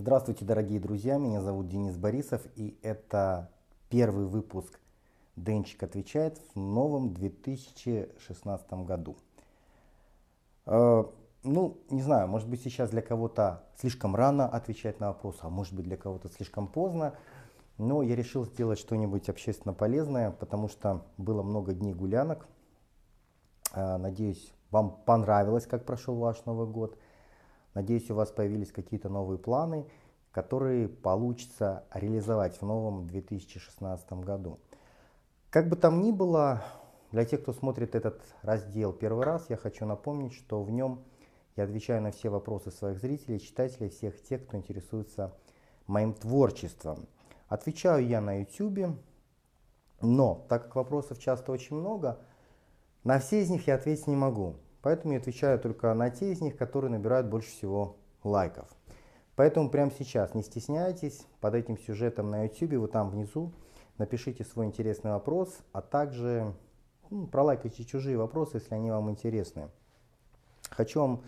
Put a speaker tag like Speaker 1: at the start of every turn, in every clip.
Speaker 1: Здравствуйте, дорогие друзья, меня зовут Денис Борисов, и это первый выпуск «Денчик отвечает» в новом 2016 году. Э, ну, не знаю, может быть сейчас для кого-то слишком рано отвечать на вопросы, а может быть для кого-то слишком поздно, но я решил сделать что-нибудь общественно полезное, потому что было много дней гулянок. Э, надеюсь, вам понравилось, как прошел ваш Новый год – Надеюсь, у вас появились какие-то новые планы, которые получится реализовать в новом 2016 году. Как бы там ни было, для тех, кто смотрит этот раздел первый раз, я хочу напомнить, что в нем я отвечаю на все вопросы своих зрителей, читателей, всех тех, кто интересуется моим творчеством. Отвечаю я на YouTube, но так как вопросов часто очень много, на все из них я ответить не могу. Поэтому я отвечаю только на те из них, которые набирают больше всего лайков. Поэтому прямо сейчас не стесняйтесь, под этим сюжетом на YouTube, вот там внизу, напишите свой интересный вопрос, а также ну, пролайкайте чужие вопросы, если они вам интересны. Хочу вам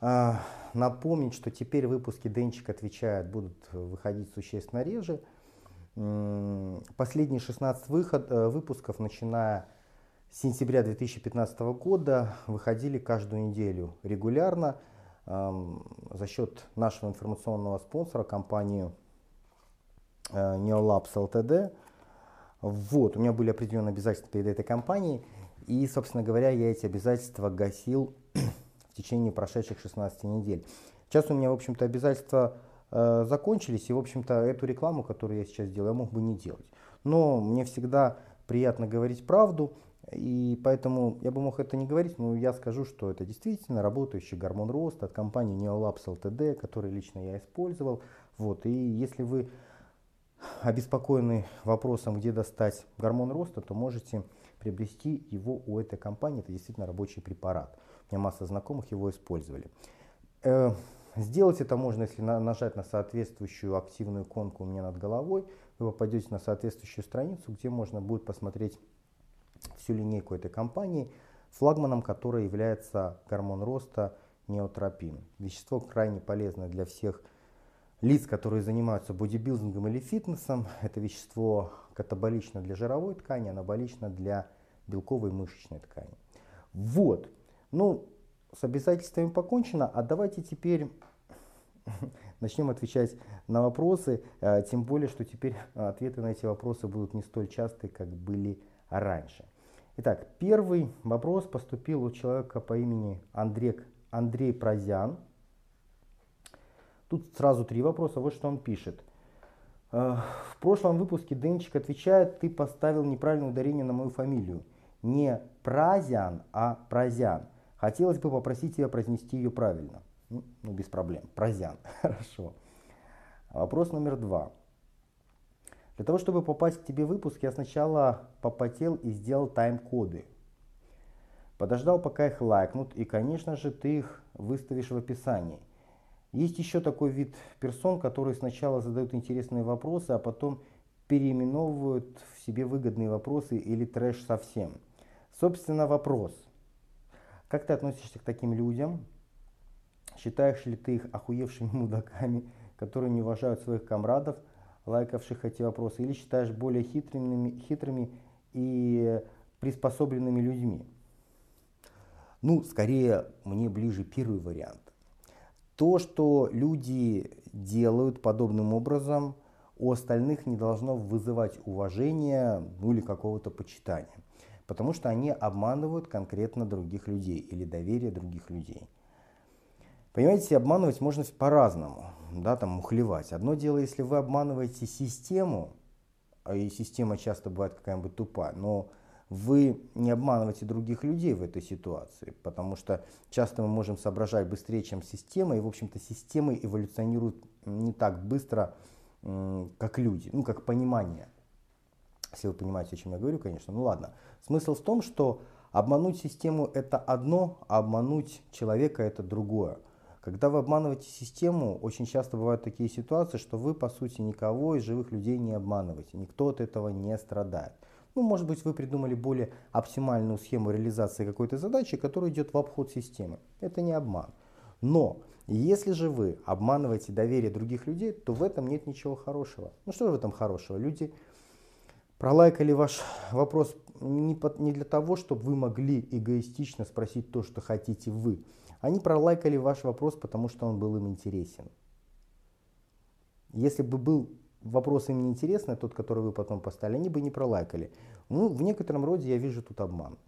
Speaker 1: э, напомнить, что теперь выпуски Денчик отвечает будут выходить существенно реже. Последние 16 выход, э, выпусков, начиная сентября 2015 года выходили каждую неделю регулярно э, за счет нашего информационного спонсора, компании э, Neolabs Ltd. Вот, у меня были определенные обязательства перед этой компанией, и, собственно говоря, я эти обязательства гасил в течение прошедших 16 недель. Сейчас у меня, в общем-то, обязательства э, закончились, и, в общем-то, эту рекламу, которую я сейчас делаю, я мог бы не делать. Но мне всегда приятно говорить правду, и поэтому я бы мог это не говорить, но я скажу, что это действительно работающий гормон роста от компании Neolabs Ltd, который лично я использовал. Вот. И если вы обеспокоены вопросом, где достать гормон роста, то можете приобрести его у этой компании. Это действительно рабочий препарат. У меня масса знакомых его использовали. Э, сделать это можно, если нажать на соответствующую активную иконку у меня над головой. Вы попадете на соответствующую страницу, где можно будет посмотреть всю линейку этой компании, флагманом которой является гормон роста неотропин. Вещество крайне полезное для всех лиц, которые занимаются бодибилдингом или фитнесом. Это вещество катаболично для жировой ткани, анаболично для белковой и мышечной ткани. Вот. Ну, с обязательствами покончено, а давайте теперь начнем отвечать на вопросы, э, тем более, что теперь ответы на эти вопросы будут не столь частые, как были раньше. Итак, первый вопрос поступил у человека по имени Андрей, Андрей Прозян. Тут сразу три вопроса. Вот что он пишет. «Э, в прошлом выпуске Денчик отвечает, ты поставил неправильное ударение на мою фамилию. Не Празян, а Прозян. Хотелось бы попросить тебя произнести ее правильно. Ну, ну без проблем. Прозян. Хорошо. Вопрос номер два. Для того, чтобы попасть к тебе в выпуск, я сначала попотел и сделал тайм-коды. Подождал, пока их лайкнут, и, конечно же, ты их выставишь в описании. Есть еще такой вид персон, которые сначала задают интересные вопросы, а потом переименовывают в себе выгодные вопросы или трэш совсем. Собственно, вопрос. Как ты относишься к таким людям? Считаешь ли ты их охуевшими мудаками, которые не уважают своих комрадов – лайкавших эти вопросы, или считаешь более хитрыми, хитрыми и приспособленными людьми? Ну, скорее, мне ближе первый вариант. То, что люди делают подобным образом, у остальных не должно вызывать уважения ну, или какого-то почитания. Потому что они обманывают конкретно других людей или доверие других людей. Понимаете, обманывать можно по-разному, да, там мухлевать. Одно дело, если вы обманываете систему, а и система часто бывает какая-нибудь тупая, но вы не обманываете других людей в этой ситуации, потому что часто мы можем соображать быстрее, чем система, и, в общем-то, системы эволюционируют не так быстро, как люди, ну, как понимание. Если вы понимаете, о чем я говорю, конечно. Ну ладно. Смысл в том, что обмануть систему это одно, а обмануть человека это другое. Когда вы обманываете систему, очень часто бывают такие ситуации, что вы, по сути, никого из живых людей не обманываете. Никто от этого не страдает. Ну, может быть, вы придумали более оптимальную схему реализации какой-то задачи, которая идет в обход системы. Это не обман. Но если же вы обманываете доверие других людей, то в этом нет ничего хорошего. Ну что же в этом хорошего? Люди пролайкали ваш вопрос не, под, не для того, чтобы вы могли эгоистично спросить то, что хотите вы. Они пролайкали ваш вопрос, потому что он был им интересен. Если бы был вопрос им неинтересный, тот, который вы потом поставили, они бы не пролайкали. Ну, в некотором роде я вижу тут обман.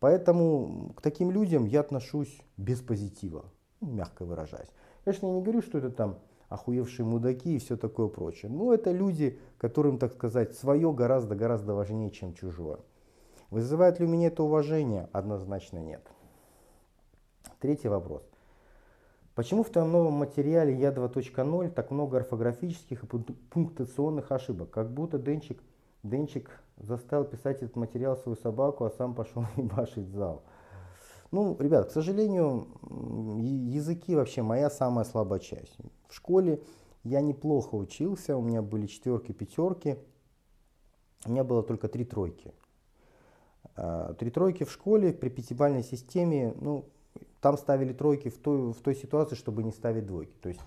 Speaker 1: Поэтому к таким людям я отношусь без позитива, ну, мягко выражаясь. Конечно, я не говорю, что это там охуевшие мудаки и все такое прочее. Но это люди, которым, так сказать, свое гораздо-гораздо важнее, чем чужое. Вызывает ли у меня это уважение? Однозначно нет. Третий вопрос. Почему в твоем новом материале Я 2.0 так много орфографических и пунктуационных ошибок? Как будто Денчик, Денчик заставил писать этот материал свою собаку, а сам пошел ебашить зал. Ну, ребят, к сожалению, языки вообще моя самая слабая часть. В школе я неплохо учился, у меня были четверки, пятерки. У меня было только три тройки. А, три тройки в школе при пятибалльной системе, ну, там ставили тройки в той, в той ситуации, чтобы не ставить двойки. То есть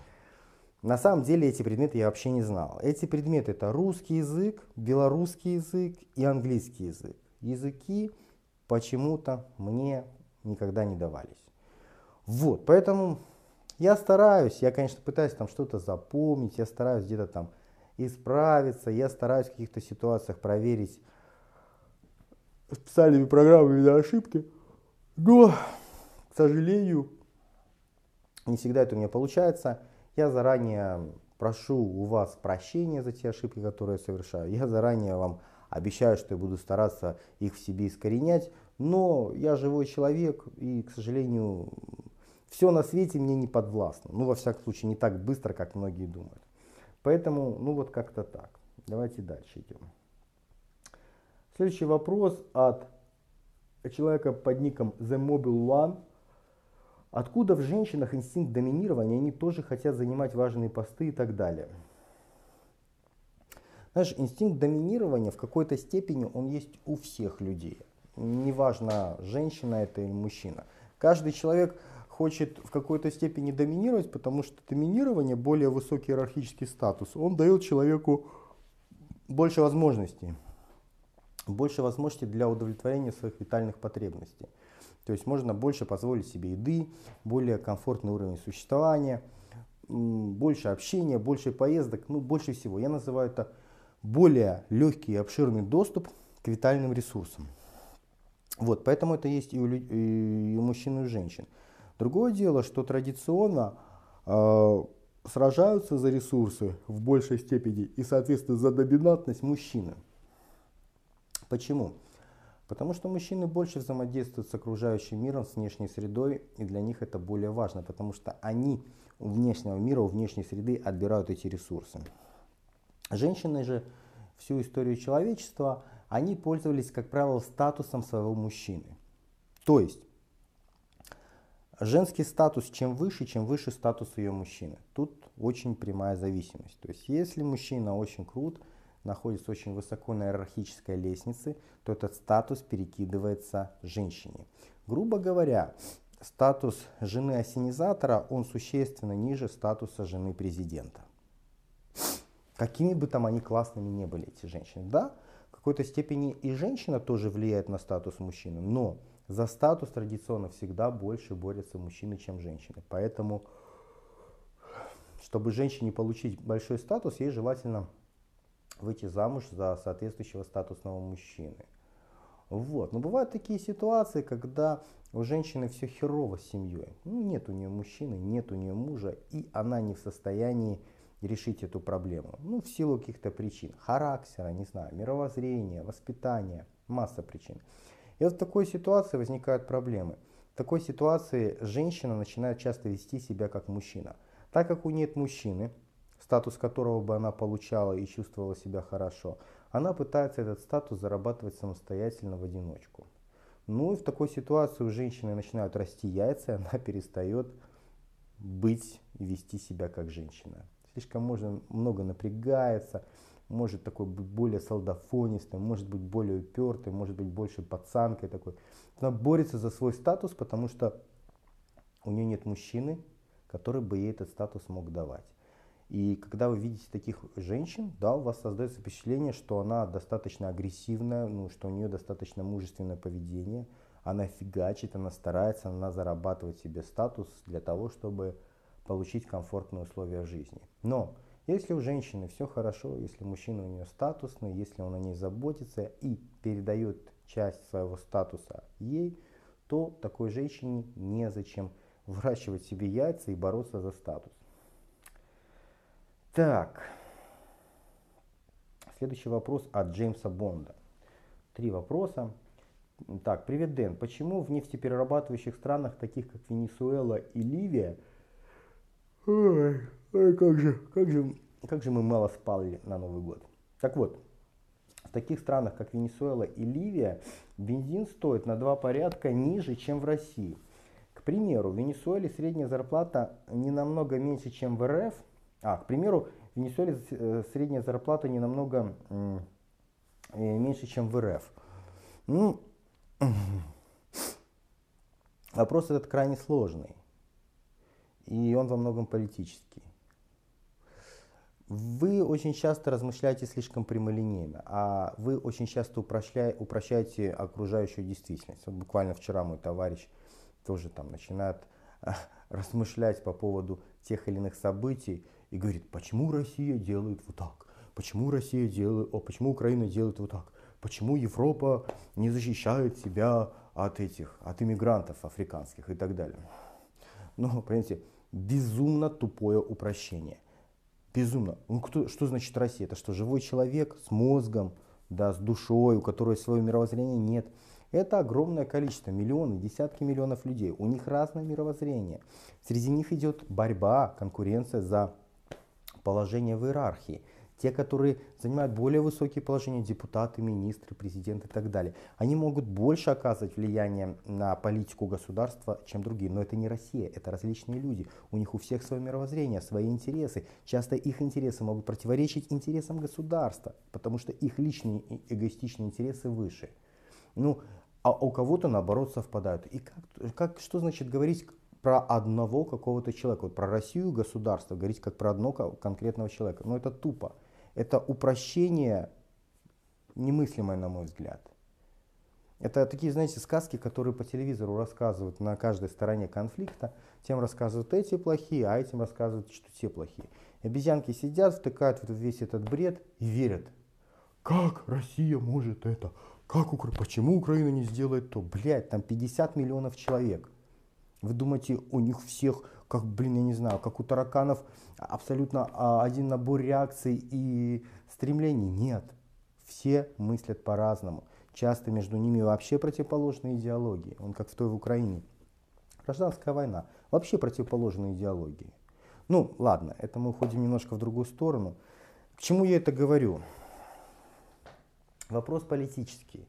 Speaker 1: на самом деле эти предметы я вообще не знал. Эти предметы это русский язык, белорусский язык и английский язык. Языки почему-то мне никогда не давались. Вот, поэтому я стараюсь, я, конечно, пытаюсь там что-то запомнить, я стараюсь где-то там исправиться, я стараюсь в каких-то ситуациях проверить специальными программами на ошибки. Но сожалению, не всегда это у меня получается. Я заранее прошу у вас прощения за те ошибки, которые я совершаю. Я заранее вам обещаю, что я буду стараться их в себе искоренять. Но я живой человек, и, к сожалению, все на свете мне не подвластно. Ну, во всяком случае, не так быстро, как многие думают. Поэтому, ну вот как-то так. Давайте дальше идем. Следующий вопрос от человека под ником The Mobile One. Откуда в женщинах инстинкт доминирования, они тоже хотят занимать важные посты и так далее. Знаешь, инстинкт доминирования в какой-то степени он есть у всех людей. Неважно, женщина это или мужчина. Каждый человек хочет в какой-то степени доминировать, потому что доминирование, более высокий иерархический статус, он дает человеку больше возможностей. Больше возможностей для удовлетворения своих витальных потребностей. То есть можно больше позволить себе еды, более комфортный уровень существования, больше общения, больше поездок, ну больше всего. Я называю это более легкий и обширный доступ к витальным ресурсам. Вот, поэтому это есть и у, и у мужчин, и у женщин. Другое дело, что традиционно э, сражаются за ресурсы в большей степени и, соответственно, за доминантность мужчины. Почему? Потому что мужчины больше взаимодействуют с окружающим миром, с внешней средой, и для них это более важно, потому что они у внешнего мира, у внешней среды отбирают эти ресурсы. Женщины же всю историю человечества, они пользовались, как правило, статусом своего мужчины. То есть, женский статус чем выше, чем выше статус ее мужчины. Тут очень прямая зависимость. То есть, если мужчина очень крут, находится очень высоко на иерархической лестнице, то этот статус перекидывается женщине. Грубо говоря, статус жены осенизатора, он существенно ниже статуса жены президента. Какими бы там они классными не были, эти женщины. Да, в какой-то степени и женщина тоже влияет на статус мужчины, но за статус традиционно всегда больше борются мужчины, чем женщины. Поэтому, чтобы женщине получить большой статус, ей желательно выйти замуж за соответствующего статусного мужчины. Вот. Но бывают такие ситуации, когда у женщины все херово с семьей. Ну, нет у нее мужчины, нет у нее мужа, и она не в состоянии решить эту проблему. Ну, в силу каких-то причин. Характера, не знаю, мировоззрения, воспитания, масса причин. И вот в такой ситуации возникают проблемы. В такой ситуации женщина начинает часто вести себя как мужчина. Так как у нее нет мужчины, статус которого бы она получала и чувствовала себя хорошо, она пытается этот статус зарабатывать самостоятельно в одиночку. Ну и в такой ситуации у женщины начинают расти яйца, и она перестает быть и вести себя как женщина. Слишком можно, много напрягается, может такой быть более солдафонистым, может быть более упертым, может быть больше пацанкой такой. Она борется за свой статус, потому что у нее нет мужчины, который бы ей этот статус мог давать. И когда вы видите таких женщин, да, у вас создается впечатление, что она достаточно агрессивная, ну, что у нее достаточно мужественное поведение, она фигачит, она старается, она зарабатывает себе статус для того, чтобы получить комфортные условия жизни. Но если у женщины все хорошо, если мужчина у нее статусный, если он о ней заботится и передает часть своего статуса ей, то такой женщине незачем выращивать себе яйца и бороться за статус. Так, следующий вопрос от Джеймса Бонда. Три вопроса. Так, привет, Дэн. Почему в нефтеперерабатывающих странах, таких как Венесуэла и Ливия, ой, ой, как же, как же, как же мы мало спали на Новый год. Так вот, в таких странах, как Венесуэла и Ливия, бензин стоит на два порядка ниже, чем в России. К примеру, в Венесуэле средняя зарплата не намного меньше, чем в РФ, а, к примеру, в Венесуэле э, средняя зарплата не намного э, меньше, чем в РФ. Ну, вопрос этот крайне сложный. И он во многом политический. Вы очень часто размышляете слишком прямолинейно, а вы очень часто упрощаете окружающую действительность. Вот буквально вчера мой товарищ тоже там начинает размышлять по поводу тех или иных событий, и говорит, почему Россия делает вот так, почему Россия делает, о, почему Украина делает вот так, почему Европа не защищает себя от этих, от иммигрантов африканских и так далее. Ну, понимаете, безумно тупое упрощение. Безумно. Ну, кто, что значит Россия? Это что, живой человек с мозгом, да, с душой, у которого своего мировоззрения нет. Это огромное количество, миллионы, десятки миллионов людей. У них разное мировоззрение. Среди них идет борьба, конкуренция за положение в иерархии. Те, которые занимают более высокие положения, депутаты, министры, президенты и так далее, они могут больше оказывать влияние на политику государства, чем другие. Но это не Россия, это различные люди. У них у всех свое мировоззрение, свои интересы. Часто их интересы могут противоречить интересам государства, потому что их личные эгоистичные интересы выше. Ну, а у кого-то наоборот совпадают. И как, как, что значит говорить про одного какого-то человека. Вот про Россию, государство, говорить как про одного конкретного человека. Но это тупо. Это упрощение немыслимое, на мой взгляд. Это такие, знаете, сказки, которые по телевизору рассказывают на каждой стороне конфликта. Тем рассказывают эти плохие, а этим рассказывают, что те плохие. Обезьянки сидят, втыкают в весь этот бред и верят. Как Россия может это? Как Укра... Почему Украина не сделает то? Блять, там 50 миллионов человек. Вы думаете, у них всех, как, блин, я не знаю, как у тараканов, абсолютно а, один набор реакций и стремлений? Нет. Все мыслят по-разному. Часто между ними вообще противоположные идеологии. Он как в той в Украине. Гражданская война. Вообще противоположные идеологии. Ну, ладно, это мы уходим немножко в другую сторону. К чему я это говорю? Вопрос политический.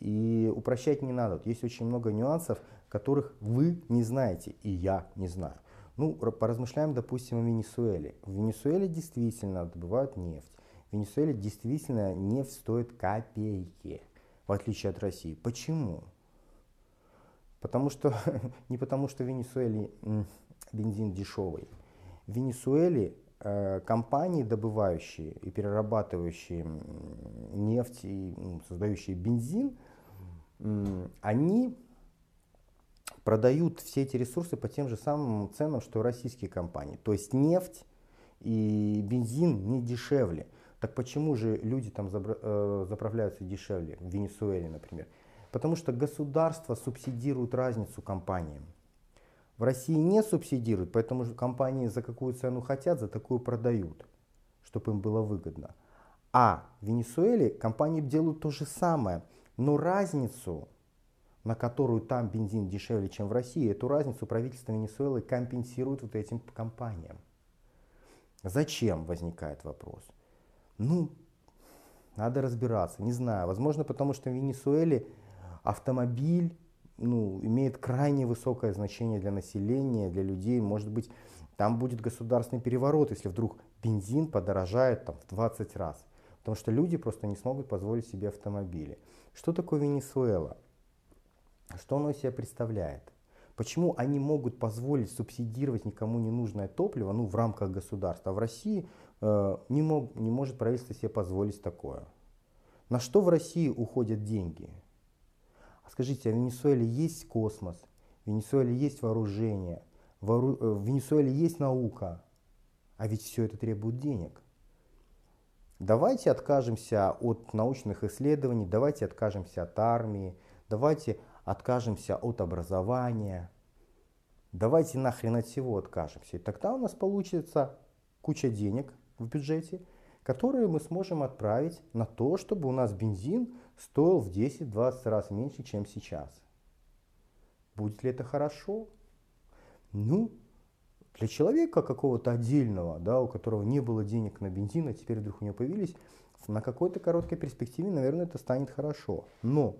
Speaker 1: И упрощать не надо. Есть очень много нюансов, которых вы не знаете, и я не знаю. Ну, поразмышляем, допустим, о Венесуэле. В Венесуэле действительно добывают нефть. В Венесуэле действительно нефть стоит копейки, в отличие от России. Почему? Потому что, не потому что в Венесуэле бензин дешевый. В Венесуэле э, компании, добывающие и перерабатывающие нефть и создающие бензин, они продают все эти ресурсы по тем же самым ценам, что и российские компании. То есть нефть и бензин не дешевле. Так почему же люди там э, заправляются дешевле, в Венесуэле, например? Потому что государство субсидирует разницу компаниям. В России не субсидируют, поэтому компании за какую цену хотят, за такую продают, чтобы им было выгодно. А в Венесуэле компании делают то же самое, но разницу на которую там бензин дешевле, чем в России, эту разницу правительство Венесуэлы компенсирует вот этим компаниям. Зачем, возникает вопрос. Ну, надо разбираться, не знаю. Возможно, потому что в Венесуэле автомобиль ну, имеет крайне высокое значение для населения, для людей. Может быть, там будет государственный переворот, если вдруг бензин подорожает там, в 20 раз. Потому что люди просто не смогут позволить себе автомобили. Что такое Венесуэла? Что оно из себя представляет? Почему они могут позволить субсидировать никому не нужное топливо ну, в рамках государства, а в России э, не, мог, не может правительство себе позволить такое? На что в России уходят деньги? А скажите, а в Венесуэле есть космос, в Венесуэле есть вооружение, в Венесуэле есть наука, а ведь все это требует денег. Давайте откажемся от научных исследований, давайте откажемся от армии, давайте откажемся от образования, давайте нахрен от всего откажемся. И тогда у нас получится куча денег в бюджете, которые мы сможем отправить на то, чтобы у нас бензин стоил в 10-20 раз меньше, чем сейчас. Будет ли это хорошо? Ну, для человека какого-то отдельного, да, у которого не было денег на бензин, а теперь вдруг у него появились, на какой-то короткой перспективе, наверное, это станет хорошо. Но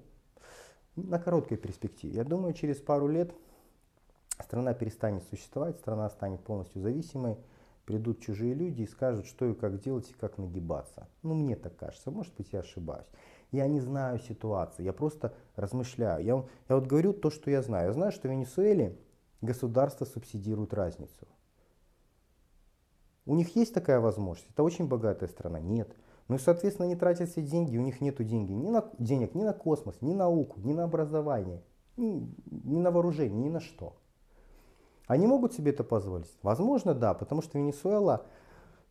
Speaker 1: на короткой перспективе, я думаю, через пару лет страна перестанет существовать, страна станет полностью зависимой, придут чужие люди и скажут, что и как делать и как нагибаться. Ну, мне так кажется, может быть, я ошибаюсь. Я не знаю ситуации, я просто размышляю. Я, я вот говорю то, что я знаю. Я знаю, что в Венесуэле государство субсидирует разницу. У них есть такая возможность? Это очень богатая страна? Нет. Ну и, соответственно, они тратят все деньги, у них нет денег ни на, денег ни на космос, ни на науку, ни на образование, ни, ни на вооружение, ни на что. Они могут себе это позволить? Возможно, да, потому что Венесуэла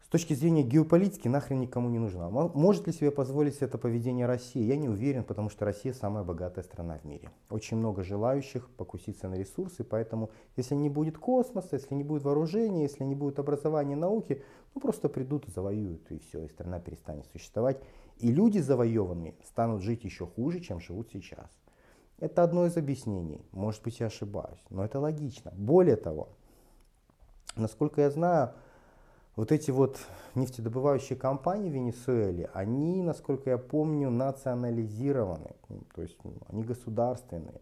Speaker 1: с точки зрения геополитики нахрен никому не нужна. Может ли себе позволить это поведение России? Я не уверен, потому что Россия самая богатая страна в мире. Очень много желающих покуситься на ресурсы, поэтому если не будет космоса, если не будет вооружения, если не будет образования науки, ну просто придут и завоюют, и все, и страна перестанет существовать. И люди завоеванные станут жить еще хуже, чем живут сейчас. Это одно из объяснений. Может быть, я ошибаюсь, но это логично. Более того, насколько я знаю, вот эти вот нефтедобывающие компании в Венесуэле, они, насколько я помню, национализированы, то есть ну, они государственные.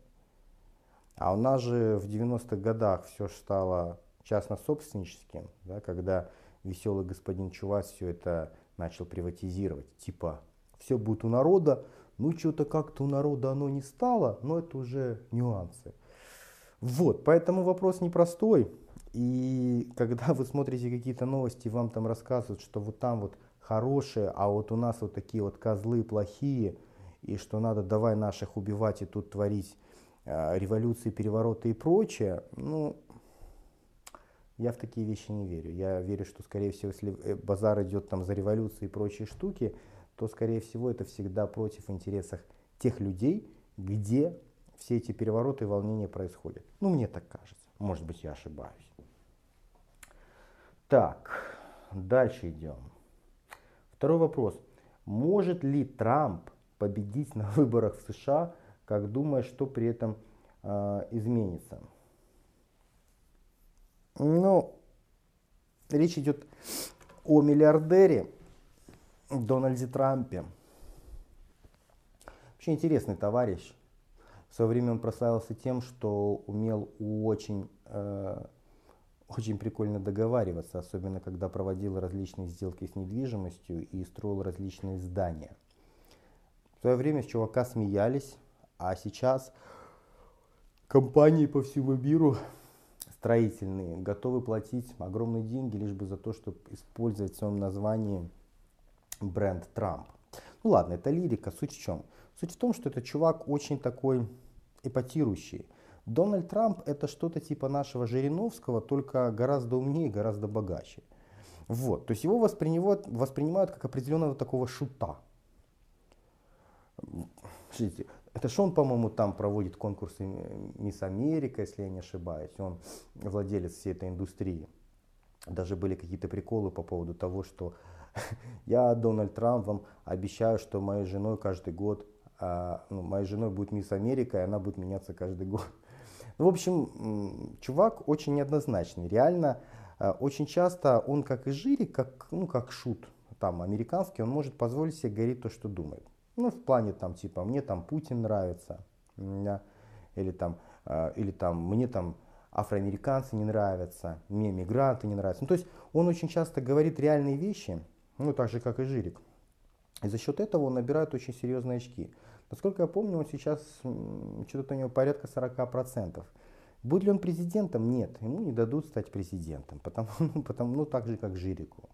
Speaker 1: А у нас же в 90-х годах все стало частно-собственническим, да, когда веселый господин Чувас все это начал приватизировать. Типа, все будет у народа, ну что-то как-то у народа оно не стало, но это уже нюансы. Вот, поэтому вопрос непростой. И когда вы смотрите какие-то новости, вам там рассказывают, что вот там вот хорошие, а вот у нас вот такие вот козлы плохие, и что надо давай наших убивать и тут творить э, революции, перевороты и прочее, ну, я в такие вещи не верю. Я верю, что, скорее всего, если э, базар идет там за революции и прочие штуки, то, скорее всего, это всегда против интересов тех людей, где все эти перевороты и волнения происходят. Ну, мне так кажется. Может быть, я ошибаюсь. Так, дальше идем. Второй вопрос. Может ли Трамп победить на выборах в США, как думая, что при этом э, изменится? Ну, речь идет о миллиардере Дональде Трампе. Вообще интересный товарищ. В свое время он прославился тем, что умел очень э, очень прикольно договариваться, особенно когда проводил различные сделки с недвижимостью и строил различные здания. В свое время с чувака смеялись, а сейчас компании по всему миру строительные готовы платить огромные деньги лишь бы за то, чтобы использовать в своем названии бренд Трамп. Ну ладно, это лирика. Суть в чем? Суть в том, что этот чувак очень такой эпатирующий. Дональд Трамп это что-то типа нашего Жириновского, только гораздо умнее, гораздо богаче. Вот, то есть его воспринимают, воспринимают как определенного такого шута. Смотрите, это же он, по-моему, там проводит конкурсы Мисс Америка, если я не ошибаюсь. Он владелец всей этой индустрии. Даже были какие-то приколы по поводу того, что я, Дональд Трамп, вам обещаю, что моей женой каждый год, а, ну, моей женой будет Мисс Америка, и она будет меняться каждый год. Ну, в общем, чувак очень неоднозначный. Реально, э, очень часто он как и жирик, как, ну, как шут, там, американский, он может позволить себе говорить то, что думает. Ну, в плане там, типа, мне там Путин нравится, да, или там, э, или там, мне там афроамериканцы не нравятся, мне мигранты не нравятся. Ну, то есть он очень часто говорит реальные вещи, ну, так же, как и Жирик. И за счет этого он набирает очень серьезные очки. Насколько я помню, он сейчас что-то у него порядка 40%. Будет ли он президентом? Нет, ему не дадут стать президентом, потому, ну, потому, ну так же, как Жирику.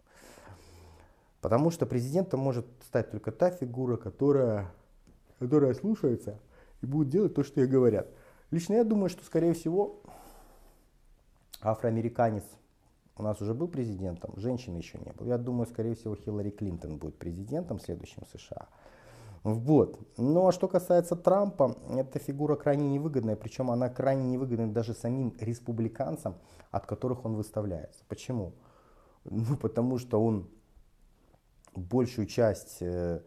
Speaker 1: Потому что президентом может стать только та фигура, которая, которая слушается и будет делать то, что ей говорят. Лично я думаю, что, скорее всего, афроамериканец у нас уже был президентом, женщины еще не было. Я думаю, скорее всего, Хиллари Клинтон будет президентом следующим США. Вот. Ну а что касается Трампа, эта фигура крайне невыгодная, причем она крайне невыгодна даже самим республиканцам, от которых он выставляется. Почему? Ну потому что он большую часть э,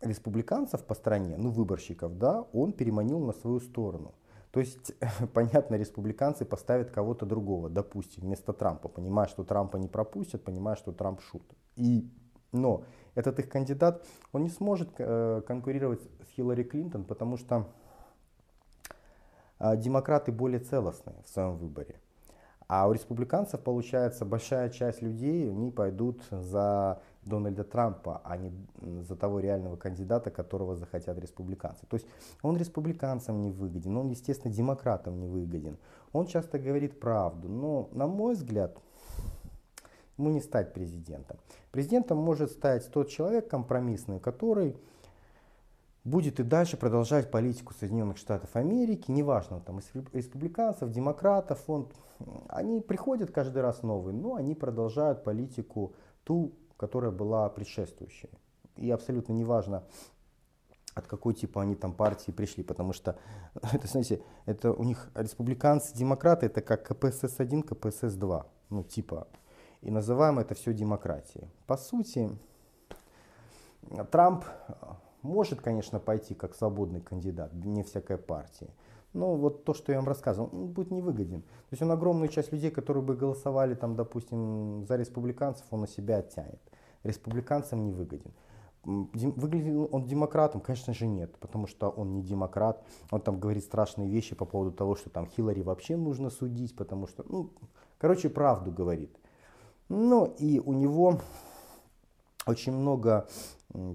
Speaker 1: республиканцев по стране, ну выборщиков, да, он переманил на свою сторону. То есть, понятно, республиканцы поставят кого-то другого, допустим, вместо Трампа, понимая, что Трампа не пропустят, понимая, что Трамп шут. И, но этот их кандидат, он не сможет э, конкурировать с Хиллари Клинтон, потому что э, демократы более целостные в своем выборе. А у республиканцев, получается, большая часть людей, они пойдут за Дональда Трампа, а не за того реального кандидата, которого захотят республиканцы. То есть он республиканцам не выгоден, он, естественно, демократам не выгоден. Он часто говорит правду, но, на мой взгляд, ему не стать президентом. Президентом может стать тот человек компромиссный, который будет и дальше продолжать политику Соединенных Штатов Америки, неважно, там, из республиканцев, демократов, он, они приходят каждый раз новые, но они продолжают политику ту, которая была предшествующей. И абсолютно неважно, от какой типа они там партии пришли, потому что это, знаете, это у них республиканцы, демократы, это как КПСС-1, КПСС-2, ну типа и называем это все демократией. По сути, Трамп может, конечно, пойти как свободный кандидат, не всякой партии. Но вот то, что я вам рассказывал, он будет невыгоден. То есть он огромную часть людей, которые бы голосовали, там, допустим, за республиканцев, он на себя оттянет. Республиканцам не выгоден. Выглядит он демократом? Конечно же нет, потому что он не демократ. Он там говорит страшные вещи по поводу того, что там Хиллари вообще нужно судить, потому что, ну, короче, правду говорит. Ну и у него очень много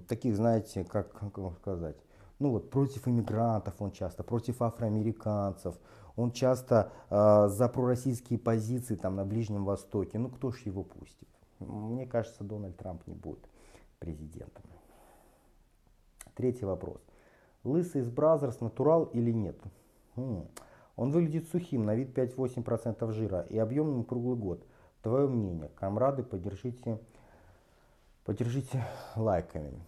Speaker 1: таких, знаете, как, как вам сказать, ну вот против иммигрантов он часто, против афроамериканцев, он часто э, за пророссийские позиции там на Ближнем Востоке. Ну кто ж его пустит? Мне кажется, Дональд Трамп не будет президентом. Третий вопрос. Лысый из Brazzers натурал или нет? Хм. Он выглядит сухим, на вид 5-8% жира и объемным круглый год. Твое мнение, комрады, поддержите, поддержите лайками.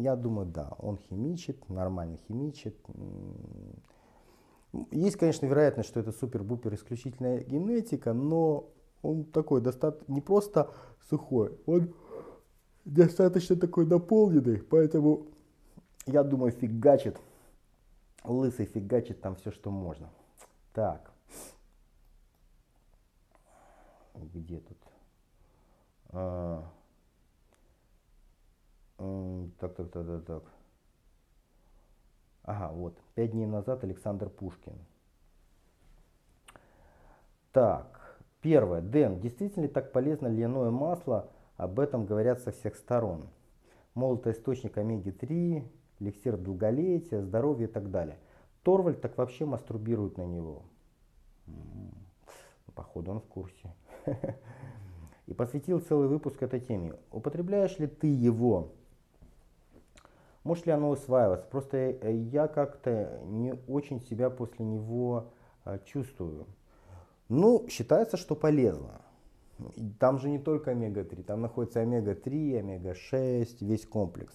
Speaker 1: Я думаю, да, он химичит, нормально химичит. Есть, конечно, вероятность, что это супер-бупер исключительная генетика, но он такой достаточно, не просто сухой, он достаточно такой наполненный, поэтому я думаю, фигачит, лысый фигачит там все, что можно. Так где тут? А, так, так, так, так, так. Ага, вот. Пять дней назад Александр Пушкин. Так, первое. Дэн, действительно ли так полезно льняное масло? Об этом говорят со всех сторон. Мол, это источник омеги-3, эликсир долголетия, здоровья и так далее. Торвальд так вообще мастурбирует на него. Походу он в курсе. И посвятил целый выпуск этой теме. Употребляешь ли ты его? Может ли оно усваиваться? Просто э, я как-то не очень себя после него э, чувствую. Ну, считается, что полезно. Там же не только омега-3, там находится омега-3, омега-6, весь комплекс.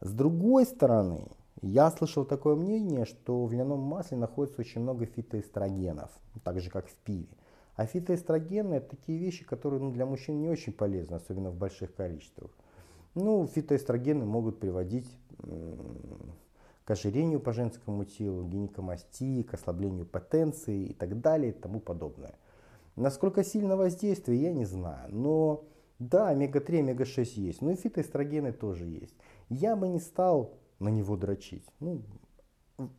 Speaker 1: С другой стороны, я слышал такое мнение, что в льняном масле находится очень много фитоэстрогенов, так же как в пиве. А фитоэстрогены это такие вещи, которые ну, для мужчин не очень полезны, особенно в больших количествах. Ну, фитоэстрогены могут приводить к ожирению по женскому телу, гинекомастии, к ослаблению потенции и так далее и тому подобное. Насколько сильно воздействие, я не знаю. Но да, омега-3, омега-6 есть. Ну и фитоэстрогены тоже есть. Я бы не стал на него дрочить. Ну,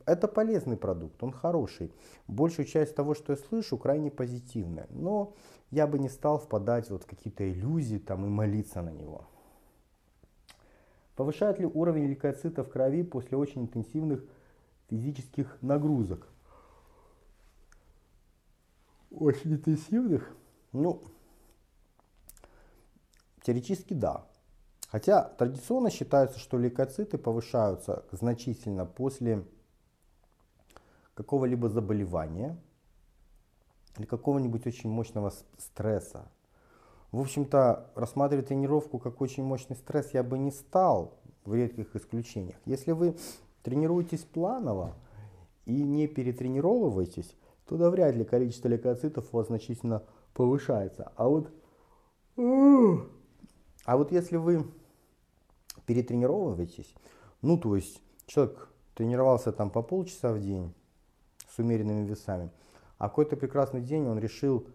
Speaker 1: это полезный продукт, он хороший. Большую часть того, что я слышу, крайне позитивная. Но я бы не стал впадать вот в какие-то иллюзии там, и молиться на него. Повышает ли уровень лейкоцитов в крови после очень интенсивных физических нагрузок? очень интенсивных, ну, теоретически да. Хотя традиционно считается, что лейкоциты повышаются значительно после какого-либо заболевания или какого-нибудь очень мощного стресса. В общем-то, рассматривать тренировку как очень мощный стресс я бы не стал в редких исключениях. Если вы тренируетесь планово и не перетренировываетесь, то да вряд ли количество лейкоцитов у вас значительно повышается. А вот, а вот если вы перетренировываетесь, ну то есть человек тренировался там по полчаса в день умеренными весами, а какой-то прекрасный день он решил,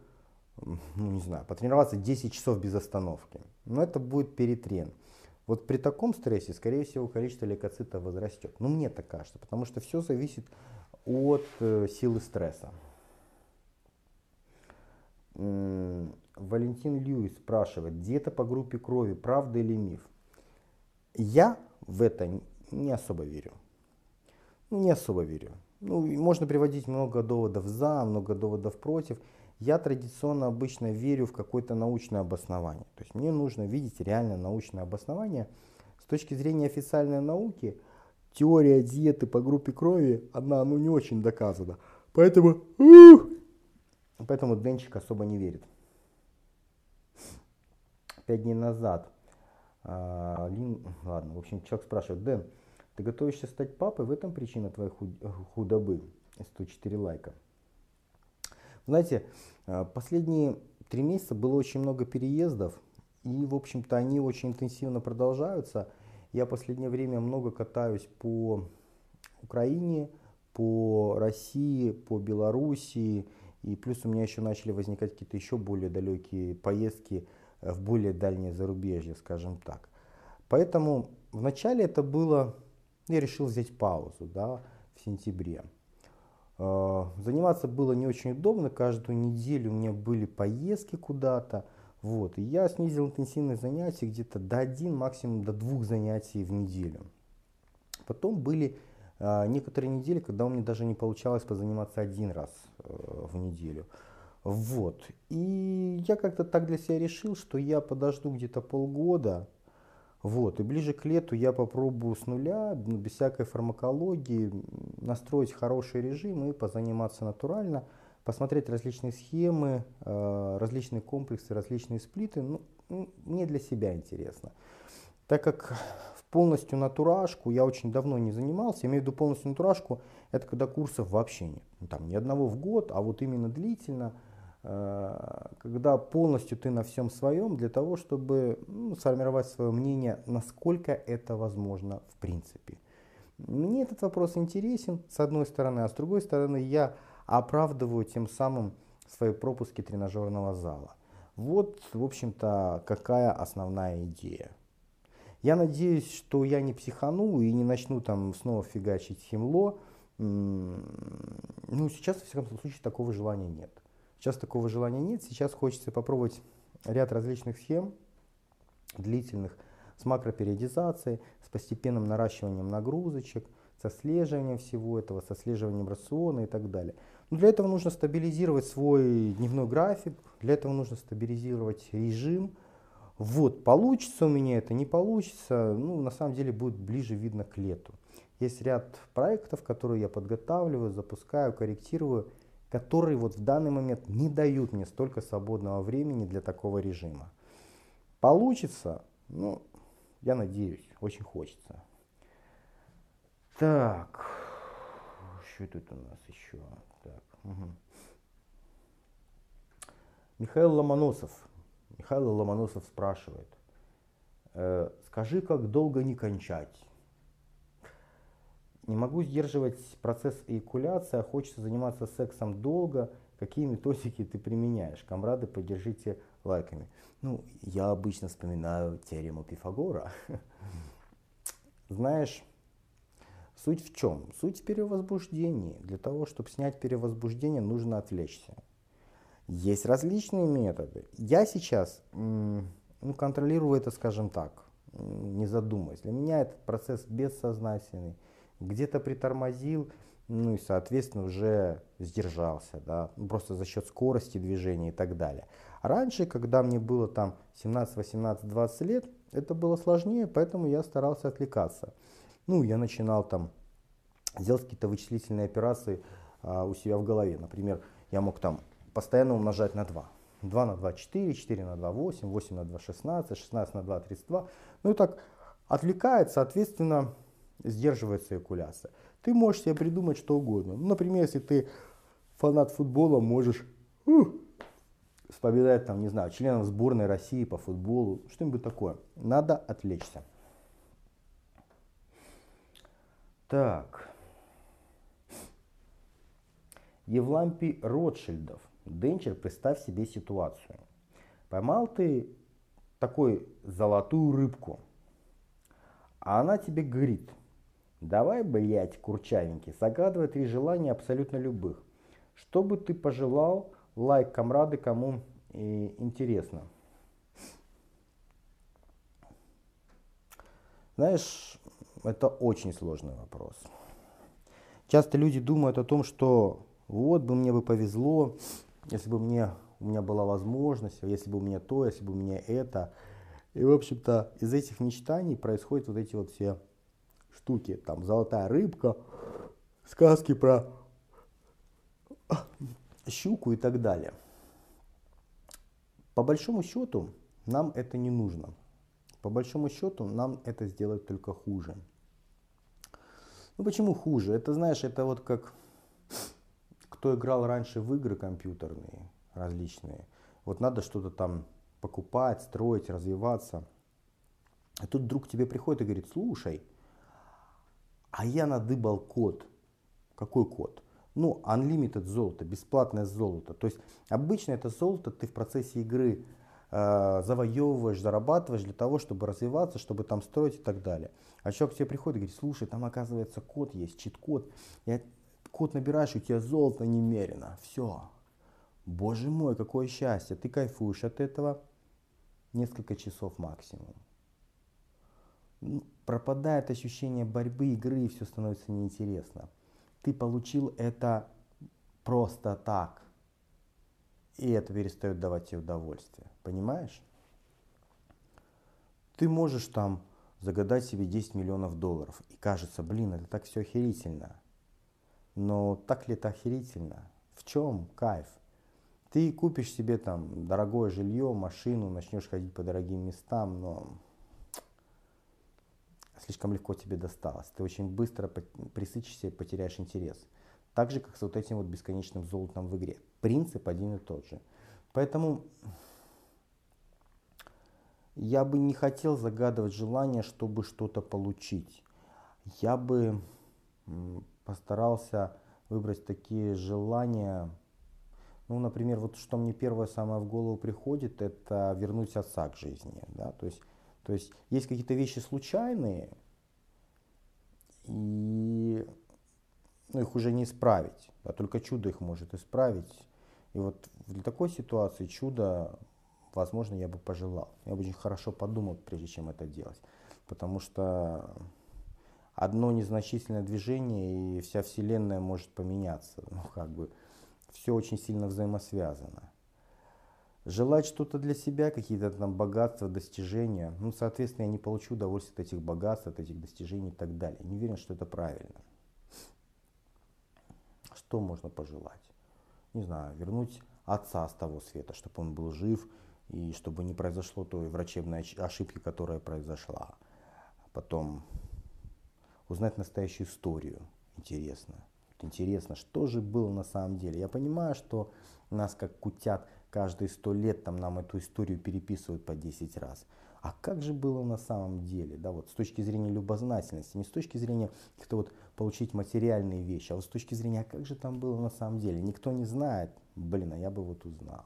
Speaker 1: ну не знаю, потренироваться 10 часов без остановки. Но это будет перетрен. Вот при таком стрессе, скорее всего, количество лейкоцитов возрастет. Ну, мне так кажется, потому что все зависит от э, силы стресса. Валентин Льюис спрашивает, диета по группе крови, правда или миф? Я в это не особо верю. Ну, не особо верю. Ну, можно приводить много доводов за, много доводов против. Я традиционно обычно верю в какое-то научное обоснование. То есть мне нужно видеть реально научное обоснование. С точки зрения официальной науки, теория диеты по группе крови, она ну, не очень доказана. Поэтому, поэтому Денчик особо не верит. Пять дней назад, а, Лин, ладно, в общем, человек спрашивает, Дэн, ты готовишься стать папой, в этом причина твоей худобы. 104 лайка. Знаете, а, последние три месяца было очень много переездов, и, в общем-то, они очень интенсивно продолжаются. Я в последнее время много катаюсь по Украине, по России, по Белоруссии, и плюс у меня еще начали возникать какие-то еще более далекие поездки э, в более дальнее зарубежье, скажем так. Поэтому вначале это было, я решил взять паузу да, в сентябре. Э, заниматься было не очень удобно, каждую неделю у меня были поездки куда-то, вот, и я снизил интенсивность занятий где-то до 1, максимум до 2 занятий в неделю. Потом были э, некоторые недели, когда у меня даже не получалось позаниматься один раз э, в неделю. Вот. И я как-то так для себя решил, что я подожду где-то полгода. Вот. И ближе к лету я попробую с нуля, ну, без всякой фармакологии, настроить хороший режим и позаниматься натурально – посмотреть различные схемы, э, различные комплексы, различные сплиты. Ну, мне для себя интересно. Так как полностью натуражку я очень давно не занимался, я имею в виду полностью натуражку, это когда курсов вообще нет. Ну, там ни одного в год, а вот именно длительно, когда полностью ты на всем своем для того, чтобы ну, сформировать свое мнение, насколько это возможно в принципе. Мне этот вопрос интересен, с одной стороны, а с другой стороны, я оправдываю тем самым свои пропуски тренажерного зала. Вот, в общем-то, какая основная идея. Я надеюсь, что я не психану и не начну там снова фигачить химло. Ну, сейчас, во всяком случае, такого желания нет. Сейчас такого желания нет. Сейчас хочется попробовать ряд различных схем длительных с макропериодизацией, с постепенным наращиванием нагрузочек, со слеживанием всего этого, со слеживанием рациона и так далее. Но для этого нужно стабилизировать свой дневной график, для этого нужно стабилизировать режим. Вот, получится у меня это, не получится, ну, на самом деле будет ближе видно к лету. Есть ряд проектов, которые я подготавливаю, запускаю, корректирую, которые вот в данный момент не дают мне столько свободного времени для такого режима. Получится, ну, я надеюсь, очень хочется. Так, что тут у нас еще? Так, угу. Михаил Ломоносов. Михаил Ломоносов спрашивает. Э, скажи, как долго не кончать? Не могу сдерживать процесс эякуляции, а хочется заниматься сексом долго. Какие методики ты применяешь? Камрады, поддержите лайками. Ну, я обычно вспоминаю теорему Пифагора. Знаешь, Суть в чем? Суть в перевозбуждении. Для того, чтобы снять перевозбуждение, нужно отвлечься. Есть различные методы. Я сейчас ну, контролирую это, скажем так, не задумываясь. Для меня этот процесс бессознательный. Где-то притормозил, ну и, соответственно, уже сдержался, да, ну, просто за счет скорости движения и так далее. Раньше, когда мне было там 17, 18, 20 лет, это было сложнее, поэтому я старался отвлекаться. Ну, я начинал там делать какие-то вычислительные операции а, у себя в голове. Например, я мог там постоянно умножать на 2. 2 на 2 4, 4 на 2 8, 8 на 2 16, 16 на 2 32. Ну и так отвлекает, соответственно, сдерживается экуляция. Ты можешь себе придумать что угодно. Ну, например, если ты фанат футбола, можешь uh, вспоминать, там, не знаю, членов сборной России по футболу, что-нибудь такое. Надо отвлечься. Так. Евлампий Ротшильдов. Денчер, представь себе ситуацию. Поймал ты такой золотую рыбку, а она тебе говорит – Давай, блять, курчавенький, загадывай три желания абсолютно любых. Что бы ты пожелал, лайк, комрады, кому и интересно. Знаешь, это очень сложный вопрос. Часто люди думают о том, что вот бы мне бы повезло, если бы мне, у меня была возможность, если бы у меня то, если бы у меня это. И, в общем-то, из этих мечтаний происходят вот эти вот все штуки, там золотая рыбка, сказки про щуку и так далее. По большому счету нам это не нужно. По большому счету нам это сделать только хуже. Ну почему хуже? Это знаешь, это вот как кто играл раньше в игры компьютерные различные. Вот надо что-то там покупать, строить, развиваться. А тут друг тебе приходит и говорит, слушай, а я надыбал код. Какой код? Ну, unlimited золото, бесплатное золото. То есть обычно это золото ты в процессе игры э, завоевываешь, зарабатываешь для того, чтобы развиваться, чтобы там строить и так далее. А человек к тебе приходит и говорит, слушай, там оказывается код есть, чит-код. Я код набираешь, у тебя золото немерено. Все. Боже мой, какое счастье. Ты кайфуешь от этого несколько часов максимум пропадает ощущение борьбы, игры, и все становится неинтересно. Ты получил это просто так. И это перестает давать тебе удовольствие. Понимаешь? Ты можешь там загадать себе 10 миллионов долларов. И кажется, блин, это так все охерительно. Но так ли это охерительно? В чем кайф? Ты купишь себе там дорогое жилье, машину, начнешь ходить по дорогим местам, но слишком легко тебе досталось. Ты очень быстро присычишься и потеряешь интерес. Так же, как с вот этим вот бесконечным золотом в игре. Принцип один и тот же. Поэтому я бы не хотел загадывать желание, чтобы что-то получить. Я бы постарался выбрать такие желания, ну, например, вот что мне первое самое в голову приходит, это вернуть отца к жизни. Да? То есть то есть есть какие-то вещи случайные, и ну, их уже не исправить, а только чудо их может исправить. И вот для такой ситуации чудо, возможно, я бы пожелал. Я бы очень хорошо подумал, прежде чем это делать. Потому что одно незначительное движение, и вся Вселенная может поменяться. Ну, как бы, все очень сильно взаимосвязано желать что-то для себя, какие-то там богатства, достижения, ну, соответственно, я не получу удовольствие от этих богатств, от этих достижений и так далее. Не уверен, что это правильно. Что можно пожелать? Не знаю, вернуть отца с того света, чтобы он был жив и чтобы не произошло той врачебной ошибки, которая произошла. Потом узнать настоящую историю. Интересно. Интересно, что же было на самом деле. Я понимаю, что нас как кутят каждые сто лет там нам эту историю переписывают по 10 раз. А как же было на самом деле, да, вот с точки зрения любознательности, не с точки зрения как-то вот получить материальные вещи, а вот с точки зрения, а как же там было на самом деле, никто не знает, блин, а я бы вот узнал.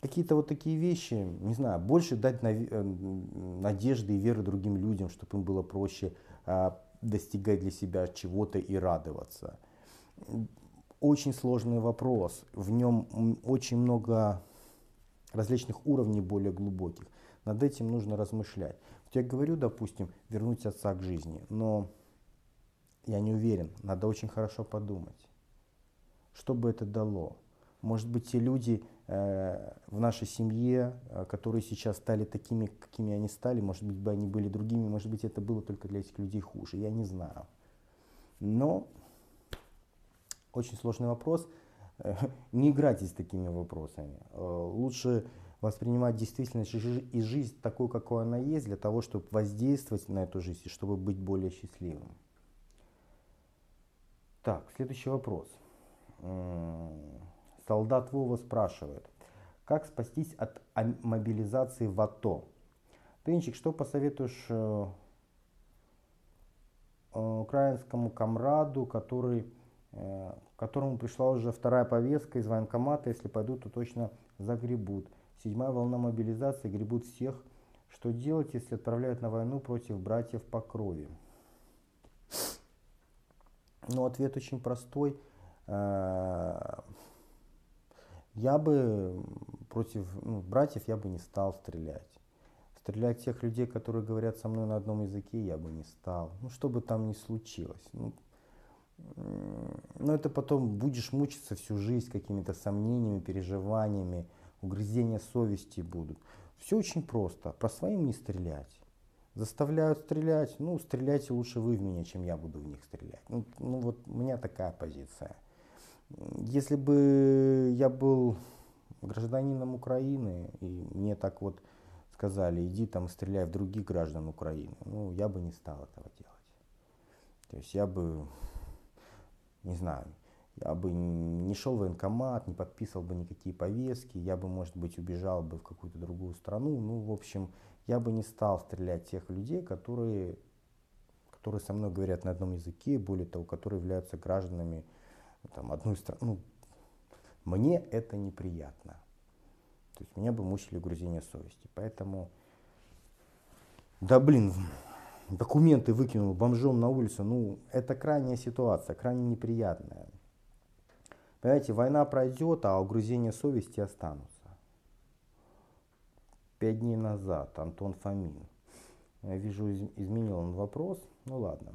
Speaker 1: Какие-то вот такие вещи, не знаю, больше дать э, надежды и веры другим людям, чтобы им было проще а, достигать для себя чего-то и радоваться очень сложный вопрос. В нем очень много различных уровней более глубоких. Над этим нужно размышлять. Вот я говорю, допустим, вернуть отца к жизни, но Я не уверен, надо очень хорошо подумать. Что бы это дало? Может быть, те люди э, в нашей семье, э, которые сейчас стали такими, какими они стали, может быть, бы они были другими, может быть, это было только для этих людей хуже, я не знаю. Но очень сложный вопрос. Не играйтесь с такими вопросами. Э, лучше воспринимать действительность и жизнь такой, какой она есть, для того, чтобы воздействовать на эту жизнь и чтобы быть более счастливым. Так, следующий вопрос. Солдат Вова спрашивает, как спастись от мобилизации в АТО? Тынчик, что посоветуешь э, э, украинскому комраду, который, которому пришла уже вторая повестка из военкомата, если пойдут, то точно загребут. Седьмая волна мобилизации, гребут всех. Что делать, если отправляют на войну против братьев по крови? Ну, ответ очень простой. Я бы против ну, братьев я бы не стал стрелять. Стрелять тех людей, которые говорят со мной на одном языке, я бы не стал. Ну, что бы там ни случилось. Ну, но это потом будешь мучиться всю жизнь какими-то сомнениями, переживаниями, угрызения совести будут. Все очень просто. По своим не стрелять. Заставляют стрелять. Ну, стреляйте лучше вы в меня, чем я буду в них стрелять. Ну, ну вот у меня такая позиция. Если бы я был гражданином Украины, и мне так вот сказали, иди там стреляй в других граждан Украины, ну, я бы не стал этого делать. То есть я бы, не знаю, я бы не шел в военкомат, не подписывал бы никакие повестки, я бы, может быть, убежал бы в какую-то другую страну. Ну, в общем, я бы не стал стрелять тех людей, которые, которые со мной говорят на одном языке, более того, которые являются гражданами там, одну страну. Ну, мне это неприятно. То есть меня бы мучили грузение совести. Поэтому, да блин, документы выкинул бомжом на улицу, ну, это крайняя ситуация, крайне неприятная. Понимаете, война пройдет, а угрызения совести останутся. Пять дней назад Антон Фомин. Я вижу, изменил он вопрос. Ну ладно.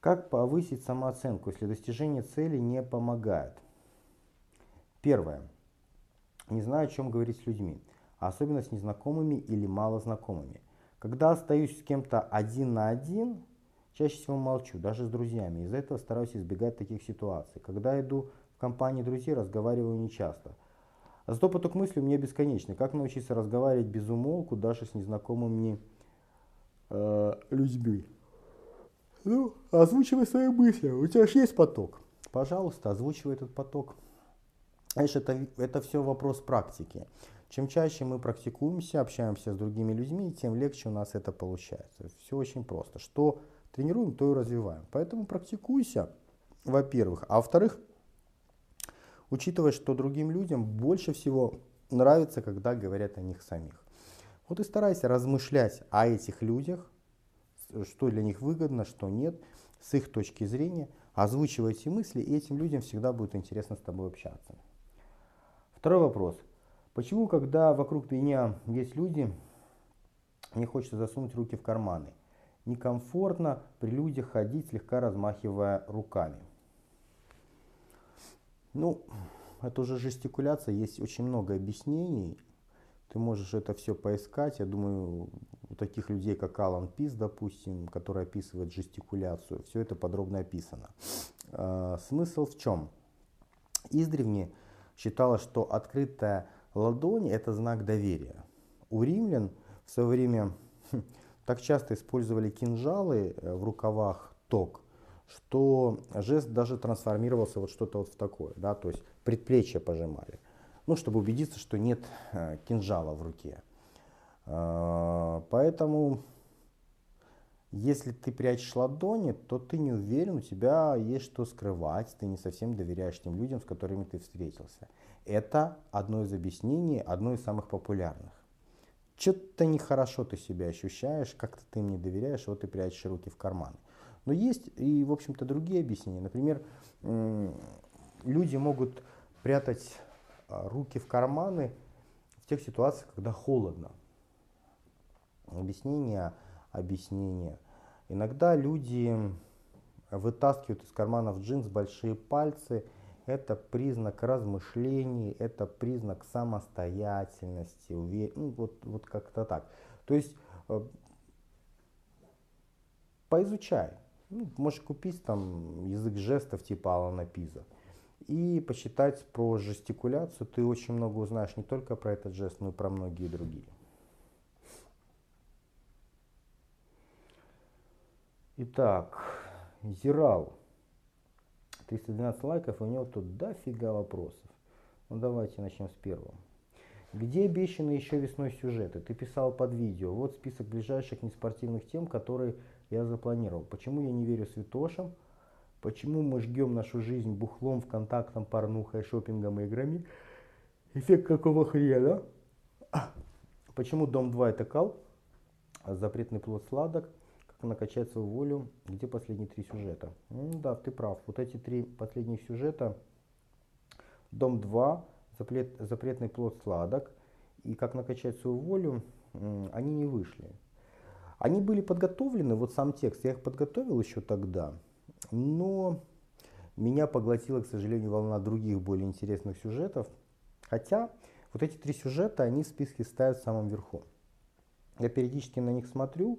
Speaker 1: Как повысить самооценку, если достижение цели не помогает? Первое. Не знаю, о чем говорить с людьми, особенно с незнакомыми или малознакомыми. Когда остаюсь с кем-то один на один, чаще всего молчу, даже с друзьями. Из-за этого стараюсь избегать таких ситуаций. Когда иду в компании друзей, разговариваю нечасто. А зато поток мыслей у меня бесконечный. Как научиться разговаривать без умолку, даже с незнакомыми э, людьми? Ну, озвучивай свои мысли. У тебя же есть поток. Пожалуйста, озвучивай этот поток. Знаешь, это, это все вопрос практики. Чем чаще мы практикуемся, общаемся с другими людьми, тем легче у нас это получается. Все очень просто. Что тренируем, то и развиваем. Поэтому практикуйся, во-первых. А во-вторых, учитывая, что другим людям больше всего нравится, когда говорят о них самих. Вот и старайся размышлять о этих людях, что для них выгодно, что нет, с их точки зрения, озвучивая эти мысли, и этим людям всегда будет интересно с тобой общаться. Второй вопрос. Почему, когда вокруг меня есть люди, мне хочется засунуть руки в карманы? Некомфортно при людях ходить, слегка размахивая руками. Ну, это уже жестикуляция, есть очень много объяснений. Ты можешь это все поискать. Я думаю, у таких людей, как Алан Пис, допустим, который описывает жестикуляцию, все это подробно описано. А, смысл в чем? Издревне считалось, что открытая ладонь – это знак доверия. У римлян в свое время хм, так часто использовали кинжалы э, в рукавах ток, что жест даже трансформировался вот что-то вот в такое, да, то есть предплечье пожимали, ну, чтобы убедиться, что нет э, кинжала в руке. А, поэтому, если ты прячешь ладони, то ты не уверен, у тебя есть что скрывать, ты не совсем доверяешь тем людям, с которыми ты встретился. Это одно из объяснений, одно из самых популярных. Что-то нехорошо ты себя ощущаешь, как-то ты им не доверяешь, вот ты прячешь руки в карманы. Но есть и, в общем-то, другие объяснения. Например, люди могут прятать а, руки в карманы в тех ситуациях, когда холодно. Объяснение, объяснение. Иногда люди вытаскивают из карманов джинс большие пальцы. Это признак размышлений, это признак самостоятельности, увер... ну, вот, вот как-то так. То есть э, поизучай. Ну, можешь купить там язык жестов типа Алана Пиза и почитать про жестикуляцию. Ты очень много узнаешь не только про этот жест, но и про многие другие. Итак, Зирал. 312 лайков, и у него тут дофига вопросов. Ну давайте начнем с первого. Где обещаны еще весной сюжеты? Ты писал под видео. Вот список ближайших неспортивных тем, которые я запланировал. Почему я не верю святошам? Почему мы жгем нашу жизнь бухлом, вконтактом, порнухой, шопингом играми? Эффект какого хрена? Почему Дом 2 это кал? Запретный плод сладок? Накачать свою волю? Где последние три сюжета? Ну, да, ты прав. Вот эти три последних сюжета. Дом 2, запрет, запретный плод сладок и как накачать свою волю, они не вышли. Они были подготовлены, вот сам текст, я их подготовил еще тогда, но меня поглотила, к сожалению, волна других более интересных сюжетов. Хотя вот эти три сюжета, они в списке ставят в самом верху. Я периодически на них смотрю,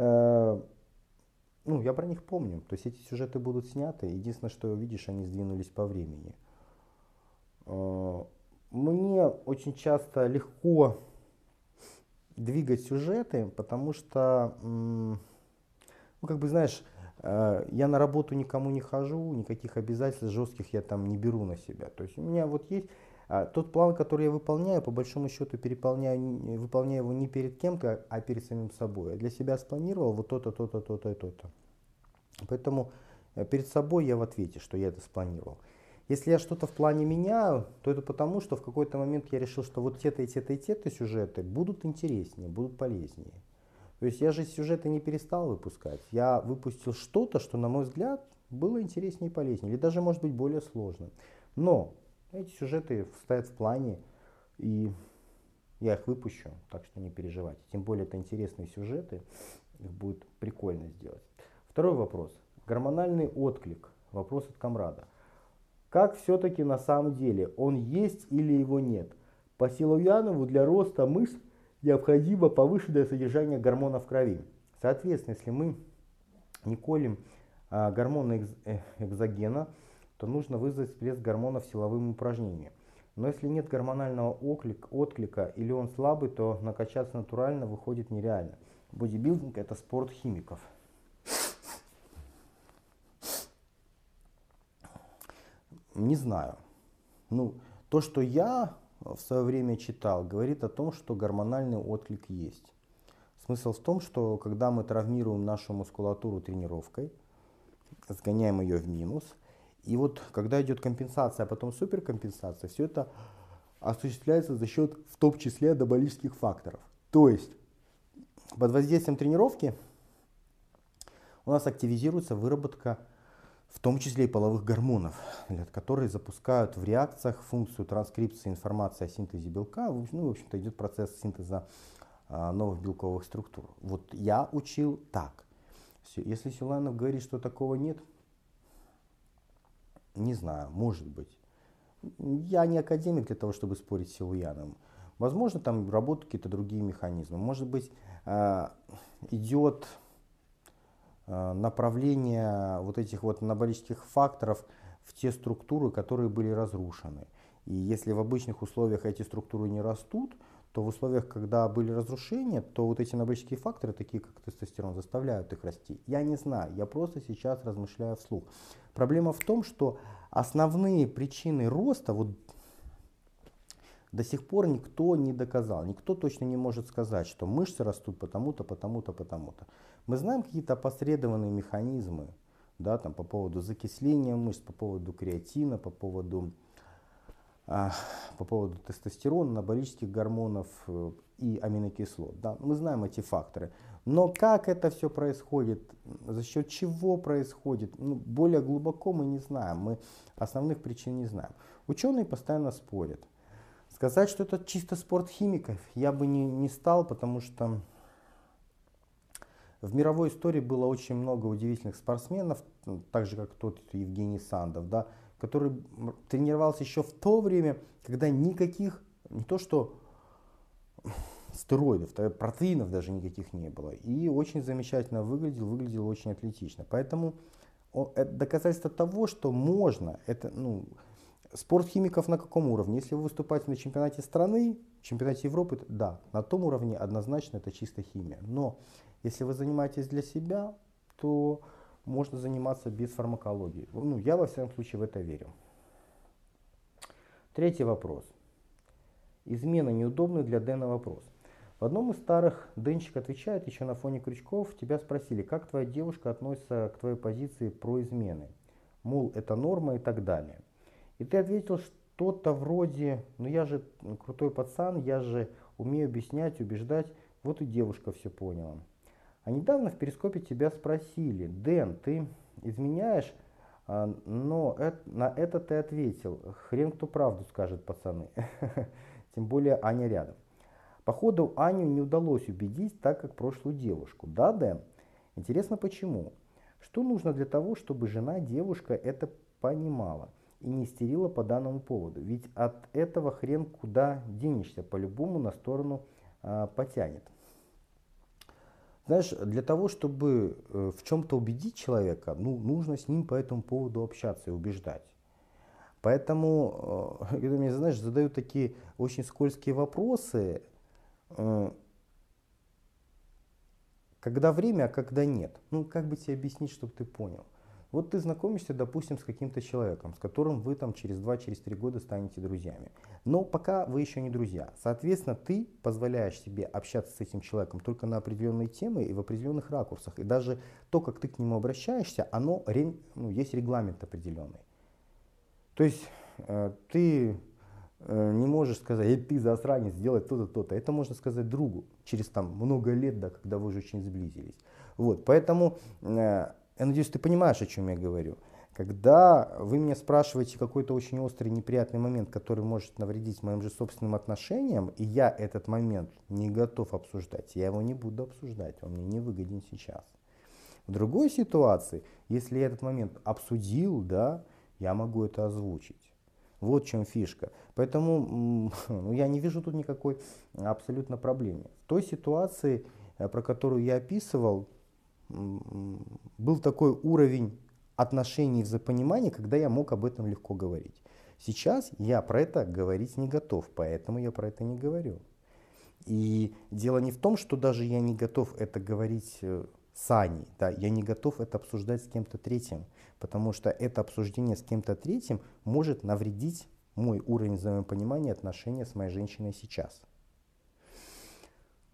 Speaker 1: ну, я про них помню. То есть эти сюжеты будут сняты. Единственное, что видишь, они сдвинулись по времени. Э, мне очень часто легко двигать сюжеты, потому что, ну, как бы, знаешь, э, я на работу никому не хожу, никаких обязательств жестких я там не беру на себя. То есть у меня вот есть а, тот план, который я выполняю, по большому счету переполняю, выполняю его не перед кем-то, а перед самим собой. Я для себя спланировал вот то-то, то-то, то-то и то-то. Поэтому э, перед собой я в ответе, что я это спланировал. Если я что-то в плане меняю, то это потому, что в какой-то момент я решил, что вот те-то и те-то и те-то сюжеты будут интереснее, будут полезнее. То есть я же сюжеты не перестал выпускать. Я выпустил что-то, что, на мой взгляд, было интереснее и полезнее, или даже, может быть, более сложным. Но эти сюжеты стоят в плане, и я их выпущу, так что не переживайте. Тем более это интересные сюжеты, их будет прикольно сделать. Второй вопрос. Гормональный отклик. Вопрос от комрада. Как все-таки на самом деле, он есть или его нет? По Силуянову для роста мышц необходимо повышенное содержание гормона в крови. Соответственно, если мы не колем а, гормоны э, экзогена, то нужно вызвать всплеск гормонов силовым упражнением. Но если нет гормонального отклик, отклика или он слабый, то накачаться натурально выходит нереально. Бодибилдинг это спорт химиков. Не знаю. Ну, то, что я в свое время читал, говорит о том, что гормональный отклик есть. Смысл в том, что когда мы травмируем нашу мускулатуру тренировкой, сгоняем ее в минус, и вот когда идет компенсация, а потом суперкомпенсация, все это осуществляется за счет в том числе анаболических факторов. То есть под воздействием тренировки у нас активизируется выработка в том числе и половых гормонов, которые запускают в реакциях функцию транскрипции информации о синтезе белка. Ну, в общем-то, идет процесс синтеза а, новых белковых структур. Вот я учил так. Если Силанов говорит, что такого нет, не знаю, может быть. Я не академик для того, чтобы спорить с Силуяном. Возможно, там работают какие-то другие механизмы. Может быть, а, идет Э, направление вот этих вот анаболических факторов в те структуры, которые были разрушены. И если в обычных условиях эти структуры не растут, то в условиях, когда были разрушения, то вот эти анаболические факторы, такие как тестостерон, заставляют их расти. Я не знаю, я просто сейчас размышляю вслух. Проблема в том, что основные причины роста, вот до сих пор никто не доказал, никто точно не может сказать, что мышцы растут потому-то, потому-то, потому-то. Мы знаем какие-то опосредованные механизмы, да, там, по поводу закисления мышц, по поводу креатина, по поводу, по поводу тестостерона, анаболических гормонов э, и аминокислот. Да. Мы знаем эти факторы. Но как это все происходит, за счет чего происходит, ну, более глубоко мы не знаем, мы основных причин не знаем. Ученые постоянно спорят. Сказать, что это чисто спорт химиков, я бы не, не стал, потому что В мировой истории было очень много удивительных спортсменов, так же как тот Евгений Сандов, да, который тренировался еще в то время, когда никаких, не то что стероидов, протеинов даже никаких не было. И очень замечательно выглядел, выглядел очень атлетично. Поэтому это доказательство того, что можно, это, ну, спорт химиков на каком уровне? Если вы выступаете на чемпионате страны, чемпионате Европы, да, на том уровне однозначно это чисто химия. Но если вы занимаетесь для себя, то можно заниматься без фармакологии. Ну, я во всяком случае в это верю. Третий вопрос. Измена неудобный для Дэна вопрос. В одном из старых Денчик отвечает, еще на фоне крючков, тебя спросили, как твоя девушка относится к твоей позиции про измены. Мол, это норма и так далее. И ты ответил что-то вроде, ну я же крутой пацан, я же умею объяснять, убеждать, вот и девушка все поняла. А недавно в перископе тебя спросили, Дэн, ты изменяешь, а, но на это ты ответил, хрен кто правду скажет, пацаны. Тем более Аня рядом. Походу Аню не удалось убедить, так как прошлую девушку. Да, Дэн? Интересно почему? Что нужно для того, чтобы жена девушка это понимала и не истерила по данному поводу? Ведь от этого хрен куда денешься, по-любому на сторону а, потянет. Знаешь, для того, чтобы э, в чем-то убедить человека, ну, нужно с ним по этому поводу общаться и убеждать. Поэтому, э, когда мне, знаешь, задают такие очень скользкие вопросы, э, когда время, а когда нет. Ну, как бы тебе объяснить, чтобы ты понял? Вот ты знакомишься, допустим, с каким-то человеком, с которым вы там через 2-3 через года станете друзьями. Но пока вы еще не друзья. Соответственно, ты позволяешь себе общаться с этим человеком только на определенные темы и в определенных ракурсах. И даже то, как ты к нему обращаешься, оно, ну, есть регламент определенный. То есть э, ты э, не можешь сказать, эй, ты засранец, сделай то-то, то-то. Это можно сказать другу через там много лет, да, когда вы уже очень сблизились. Вот, поэтому э, я надеюсь, ты понимаешь, о чем я говорю. Когда вы меня спрашиваете какой-то очень острый, неприятный момент, который может навредить моим же собственным отношениям, и я этот момент не готов обсуждать, я его не буду обсуждать, он мне не выгоден сейчас. В другой ситуации, если я этот момент обсудил, да, я могу это озвучить. Вот в чем фишка. Поэтому ну, я не вижу тут никакой абсолютно проблемы. В той ситуации, э, про которую я описывал, был такой уровень отношений, взаимопонимания, когда я мог об этом легко говорить. Сейчас я про это говорить не готов, поэтому я про это не говорю. И дело не в том, что даже я не готов это говорить э, с Аней, да, я не готов это обсуждать с кем-то третьим, потому что это обсуждение с кем-то третьим может навредить мой уровень взаимопонимания отношения с моей женщиной сейчас.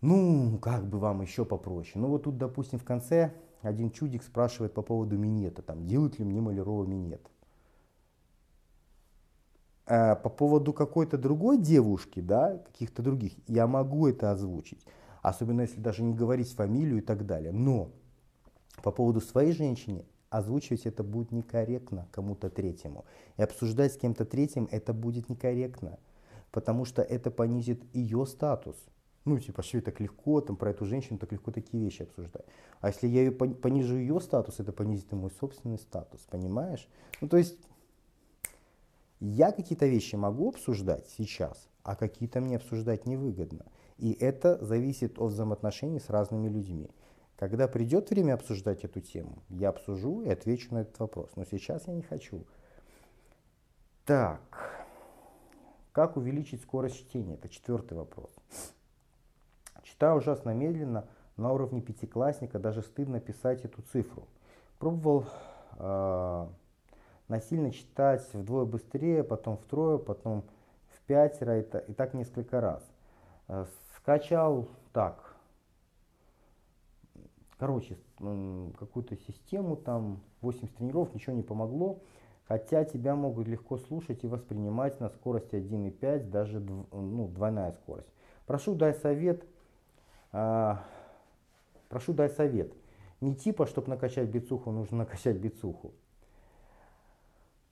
Speaker 1: Ну, как бы вам еще попроще. Ну вот тут, допустим, в конце один чудик спрашивает по поводу минета, там, делают ли мне Малярова минет. А по поводу какой-то другой девушки, да, каких-то других, я могу это озвучить. Особенно если даже не говорить фамилию и так далее. Но по поводу своей женщины озвучивать это будет некорректно кому-то третьему. И обсуждать с кем-то третьим это будет некорректно, потому что это понизит ее статус. Ну, типа, что так легко, там, про эту женщину так легко такие вещи обсуждать. А если я ее понижу ее статус, это понизит и мой собственный статус, понимаешь? Ну, то есть, я какие-то вещи могу обсуждать сейчас, а какие-то мне обсуждать невыгодно. И это зависит от взаимоотношений с разными людьми. Когда придет время обсуждать эту тему, я обсужу и отвечу на этот вопрос. Но сейчас я не хочу. Так, как увеличить скорость чтения? Это четвертый вопрос. Читаю ужасно медленно, на уровне пятиклассника даже стыдно писать эту цифру. Пробовал э, насильно читать вдвое быстрее, потом втрое, потом в пятеро и, и так несколько раз. Э, скачал так, короче, какую-то систему, там 80 тренировок, ничего не помогло. Хотя тебя могут легко слушать и воспринимать на скорости 1,5, даже ну, двойная скорость. Прошу дай совет, прошу дай совет. Не типа, чтобы накачать бицуху, нужно накачать бицуху.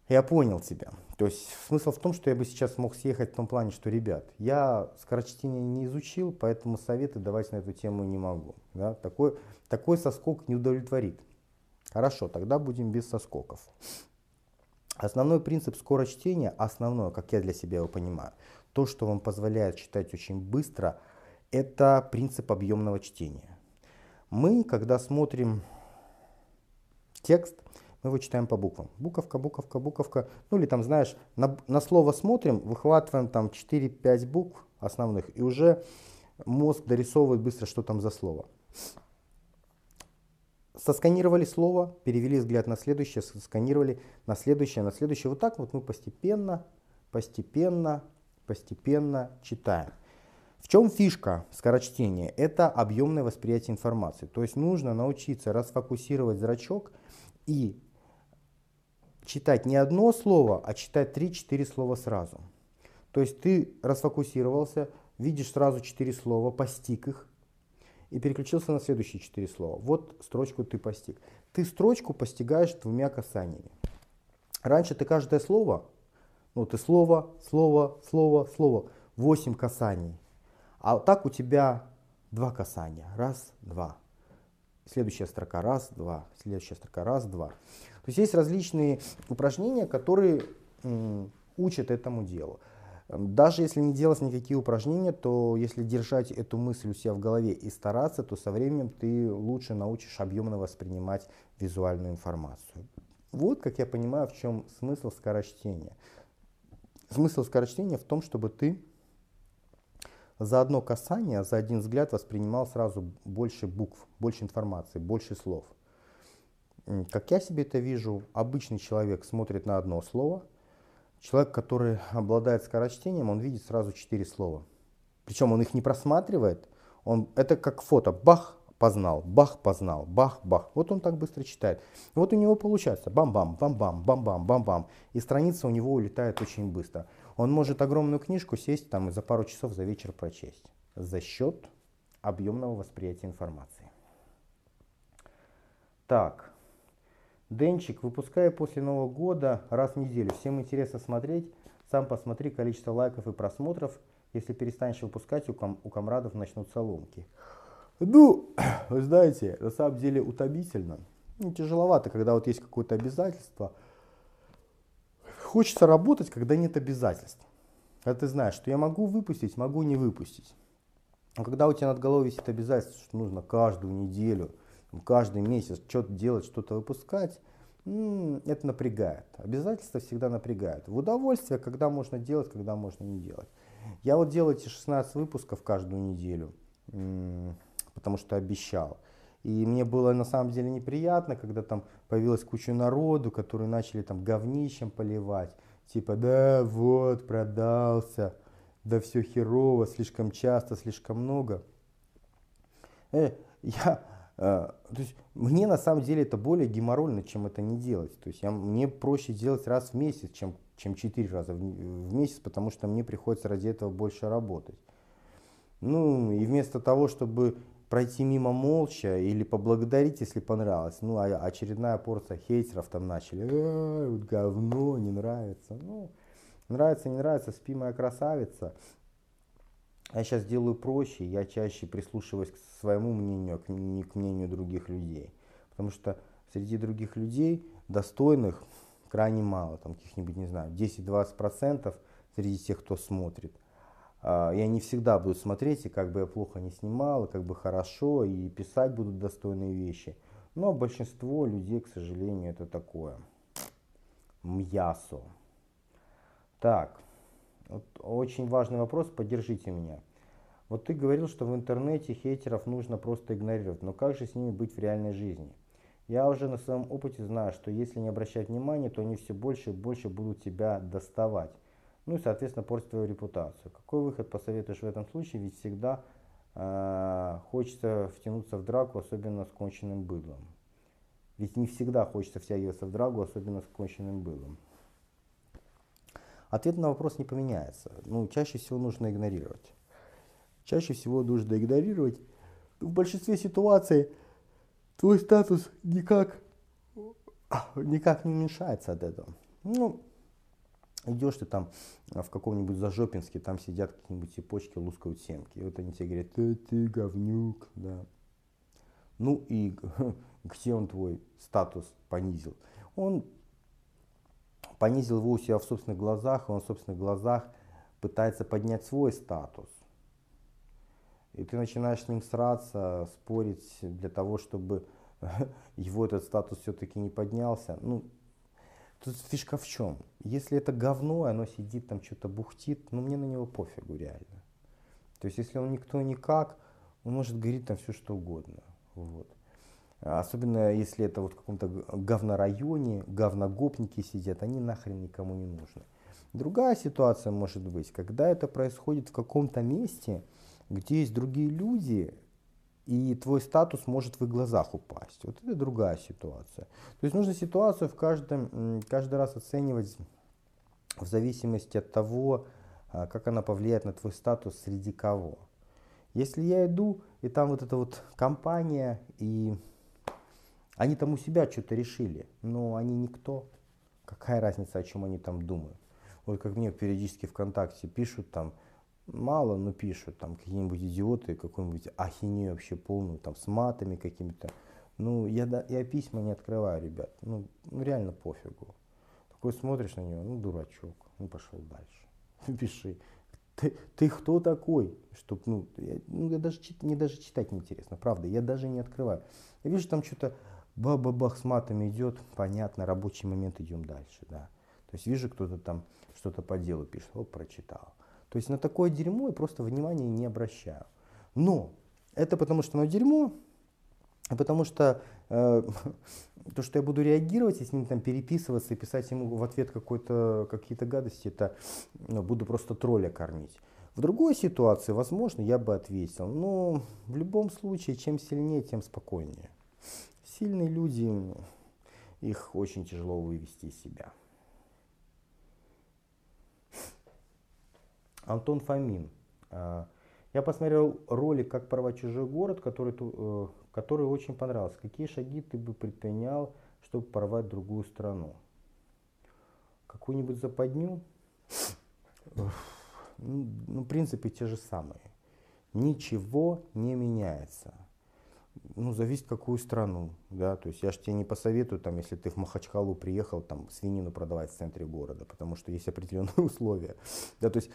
Speaker 1: Я понял тебя. То есть смысл в том, что я бы сейчас мог съехать в том плане, что, ребят, я скорочтение не изучил, поэтому советы давать на эту тему не могу. Да? Такой, такой соскок не удовлетворит. Хорошо, тогда будем без соскоков. Основной принцип скорочтения, основное, как я для себя его понимаю, то, что вам позволяет читать очень быстро, это принцип объемного чтения. Мы, когда смотрим текст, мы его читаем по буквам. Буковка, буковка, буковка. Ну или там, знаешь, на, на слово смотрим, выхватываем там 4-5 букв основных, и уже мозг дорисовывает быстро, что там за слово. Сосканировали слово, перевели взгляд на следующее, сосканировали на следующее, на следующее. Вот так вот мы постепенно, постепенно, постепенно читаем. В чем фишка скорочтения? Это объемное восприятие информации. То есть нужно научиться расфокусировать зрачок и читать не одно слово, а читать 3-4 слова сразу. То есть ты расфокусировался, видишь сразу 4 слова, постиг их и переключился на следующие 4 слова. Вот строчку ты постиг. Ты строчку постигаешь двумя касаниями. Раньше ты каждое слово, ну ты слово, слово, слово, слово, 8 касаний. А так у тебя два касания. Раз, два. Следующая строка раз, два. Следующая строка раз, два. То есть есть различные упражнения, которые учат этому делу. Даже если не делать никакие упражнения, то если держать эту мысль у себя в голове и стараться, то со временем ты лучше научишь объемно воспринимать визуальную информацию. Вот, как я понимаю, в чем смысл скорочтения. Смысл скорочтения в том, чтобы ты за одно касание, за один взгляд воспринимал сразу больше букв, больше информации, больше слов. Как я себе это вижу, обычный человек смотрит на одно слово, человек, который обладает скорочтением, он видит сразу четыре слова. Причем он их не просматривает, он, это как фото, бах, познал, бах, познал, бах, бах. Вот он так быстро читает. вот у него получается бам-бам, бам-бам, бам-бам, бам-бам. И страница у него улетает очень быстро. Он может огромную книжку сесть там и за пару часов за вечер прочесть за счет объемного восприятия информации. Так, Денчик, выпуская после Нового года раз в неделю. Всем интересно смотреть. Сам посмотри количество лайков и просмотров. Если перестанешь выпускать, у, ком у комрадов начнутся ломки. Ну, вы знаете, на самом деле утомительно. Ну, тяжеловато, когда вот есть какое-то обязательство – Хочется работать, когда нет обязательств. Когда ты знаешь, что я могу выпустить, могу не выпустить. А когда у тебя над головой висит обязательство, что нужно каждую неделю, каждый месяц что-то делать, что-то выпускать, это напрягает. Обязательства всегда напрягают. В удовольствие, когда можно делать, когда можно не делать. Я вот делаю эти 16 выпусков каждую неделю, потому что обещал. И мне было на самом деле неприятно, когда там появилась куча народу, которые начали там говнищем поливать. Типа, да, вот, продался, да все херово, слишком часто, слишком много. Э, я, э, то есть мне на самом деле это более геморрольно, чем это не делать. То есть я, мне проще делать раз в месяц, чем, чем четыре раза в, в месяц, потому что мне приходится ради этого больше работать. Ну и вместо того, чтобы пройти мимо молча или поблагодарить, если понравилось. Ну, а очередная порция хейтеров там начали. Вот говно, не нравится. Ну, нравится, не нравится, спи моя красавица. Я сейчас делаю проще, я чаще прислушиваюсь к своему мнению, а не к мнению других людей. Потому что среди других людей достойных крайне мало, там каких-нибудь, не знаю, 10-20% среди тех, кто смотрит. А, я не всегда буду смотреть, и как бы я плохо не снимал, и как бы хорошо, и писать будут достойные вещи. Но большинство людей, к сожалению, это такое. Мьясо. Так, вот очень важный вопрос, поддержите меня. Вот ты говорил, что в интернете хейтеров нужно просто игнорировать, но как же с ними быть в реальной жизни? Я уже на своем опыте знаю, что если не обращать внимания, то они все больше и больше будут тебя доставать ну и, соответственно, портит твою репутацию. Какой выход посоветуешь в этом случае? Ведь всегда э, хочется втянуться в драку, особенно с конченным быдлом. Ведь не всегда хочется втягиваться в драку, особенно с конченным быдлом. Ответ на вопрос не поменяется. Ну, чаще всего нужно игнорировать. Чаще всего нужно игнорировать. В большинстве ситуаций твой статус никак, никак не уменьшается от этого. Ну, идешь ты там в каком-нибудь Зажопинске, там сидят какие-нибудь цепочки, лускают семки. И вот они тебе говорят, ты, ты говнюк, да. Ну и где он твой статус понизил? Он понизил его у себя в собственных глазах, и он в собственных глазах пытается поднять свой статус. И ты начинаешь с ним сраться, спорить для того, чтобы его этот статус все-таки не поднялся. Ну, тут фишка в чем? Если это говно, оно сидит там, что-то бухтит, ну мне на него пофигу реально. То есть если он никто никак, он может говорить там все что угодно. Вот. Особенно если это вот в каком-то говнорайоне, говногопники сидят, они нахрен никому не нужны. Другая ситуация может быть, когда это происходит в каком-то месте, где есть другие люди, и твой статус может в их глазах упасть. Вот это другая ситуация. То есть нужно ситуацию в каждом, каждый раз оценивать в зависимости от того, а, как она повлияет на твой статус среди кого. Если я иду, и там вот эта вот компания, и они там у себя что-то решили, но они никто. Какая разница, о чем они там думают? Вот как мне периодически ВКонтакте пишут там, мало, но пишут там какие-нибудь идиоты, какую-нибудь ахинею вообще полную, там с матами какими-то. Ну, я, да, я письма не открываю, ребят. Ну, ну, реально пофигу. Такой смотришь на него, ну, дурачок, ну, пошел дальше. Пиши. Ты, ты кто такой? Чтоб, ну, я, ну, я даже, мне даже читать неинтересно, правда, я даже не открываю. Я вижу там что-то бах-бах с матами идет, понятно, рабочий момент, идем дальше, да. То есть вижу, кто-то там что-то по делу пишет, оп, прочитал. То есть на такое дерьмо я просто внимания не обращаю. Но это потому что оно дерьмо, а потому что э, то, что я буду реагировать и с ним там переписываться и писать ему в ответ какие-то гадости, это ну, буду просто тролля кормить. В другой ситуации, возможно, я бы ответил, но в любом случае, чем сильнее, тем спокойнее. Сильные люди, их очень тяжело вывести из себя. Антон Фомин. А, я посмотрел ролик «Как порвать чужой город», который, э, который очень понравился. Какие шаги ты бы предпринял, чтобы порвать другую страну? Какую-нибудь западню? Ну, в принципе, те же самые. Ничего не меняется ну, зависит какую страну, да, то есть я же тебе не посоветую, там, если ты в Махачкалу приехал, там, свинину продавать в центре города, потому что есть определенные условия, да, то есть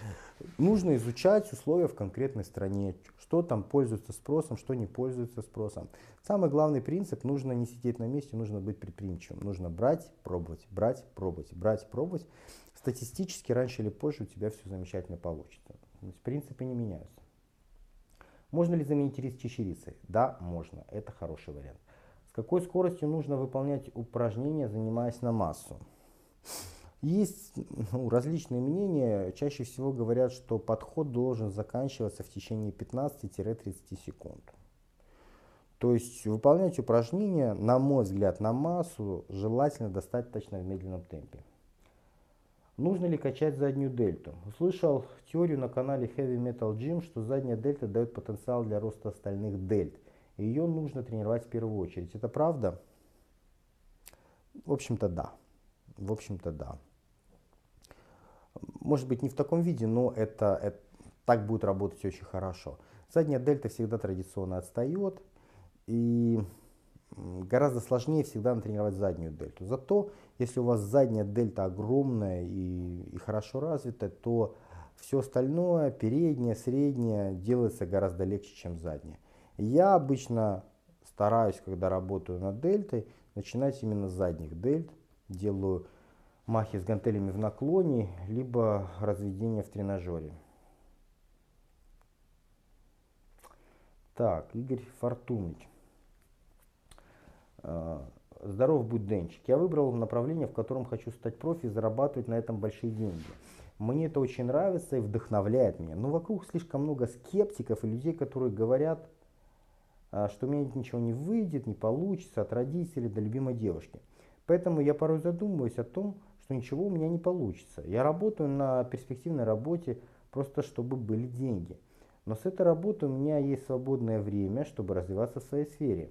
Speaker 1: нужно изучать условия в конкретной стране, что там пользуется спросом, что не пользуется спросом. Самый главный принцип, нужно не сидеть на месте, нужно быть предприимчивым, нужно брать, пробовать, брать, пробовать, брать, пробовать. Статистически раньше или позже у тебя все замечательно получится. То есть принципы не меняются. Можно ли заменить рис чечевицей? Да, можно. Это хороший вариант. С какой скоростью нужно выполнять упражнения, занимаясь на массу? Есть ну, различные мнения. Чаще всего говорят, что подход должен заканчиваться в течение 15-30 секунд. То есть выполнять упражнения, на мой взгляд, на массу желательно достаточно в медленном темпе. Нужно ли качать заднюю дельту? Услышал теорию на канале Heavy Metal Gym, что задняя дельта дает потенциал для роста остальных дельт. Ее нужно тренировать в первую очередь. Это правда? В общем-то, да. В общем-то, да. Может быть, не в таком виде, но это, это так будет работать очень хорошо. Задняя дельта всегда традиционно отстает. И гораздо сложнее всегда натренировать заднюю дельту. Зато, если у вас задняя дельта огромная и, и хорошо развитая, то все остальное, переднее, среднее, делается гораздо легче, чем заднее. Я обычно стараюсь, когда работаю над дельтой, начинать именно с задних дельт. Делаю махи с гантелями в наклоне, либо разведение в тренажере. Так, Игорь Фортуныч. Здоров будь, Денчик. Я выбрал направление, в котором хочу стать профи и зарабатывать на этом большие деньги. Мне это очень нравится и вдохновляет меня. Но вокруг слишком много скептиков и людей, которые говорят, э, что у меня ничего не выйдет, не получится от родителей до любимой девушки. Поэтому я порой задумываюсь о том, что ничего у меня не получится. Я работаю на перспективной работе просто чтобы были деньги. Но с этой работы у меня есть свободное время, чтобы развиваться в своей сфере.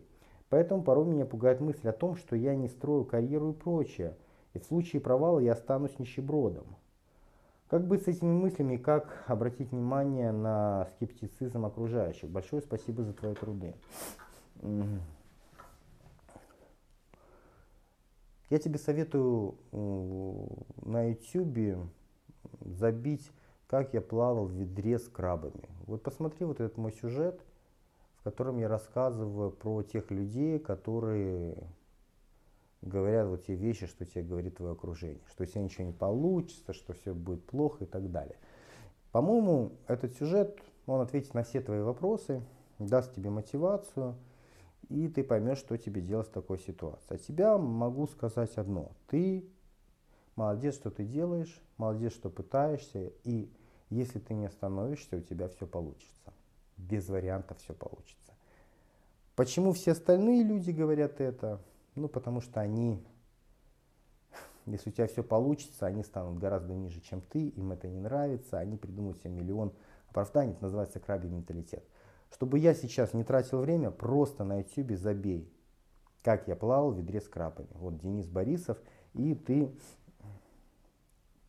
Speaker 1: Поэтому порой меня пугает мысль о том, что я не строю карьеру и прочее. И в случае провала я останусь нищебродом. Как быть с этими мыслями и как обратить внимание на скептицизм окружающих? Большое спасибо за твои труды. Я тебе советую на YouTube забить, как я плавал в ведре с крабами. Вот посмотри вот этот мой сюжет, в котором я рассказываю про тех людей, которые говорят вот те вещи, что тебе говорит твое окружение, что у ничего не получится, что все будет плохо и так далее. По-моему, этот сюжет, он ответит на все твои вопросы, даст тебе мотивацию, и ты поймешь, что тебе делать в такой ситуации. А тебя могу сказать одно. Ты молодец, что ты делаешь, молодец, что пытаешься, и если ты не остановишься, у тебя все получится. Без вариантов все получится. Почему все остальные люди говорят это? Ну, потому что они, если у тебя все получится, они станут гораздо ниже, чем ты, им это не нравится, они придумают себе миллион оправданий, это называется крабий менталитет. Чтобы я сейчас не тратил время, просто на YouTube забей, как я плавал в ведре с крабами. Вот Денис Борисов, и ты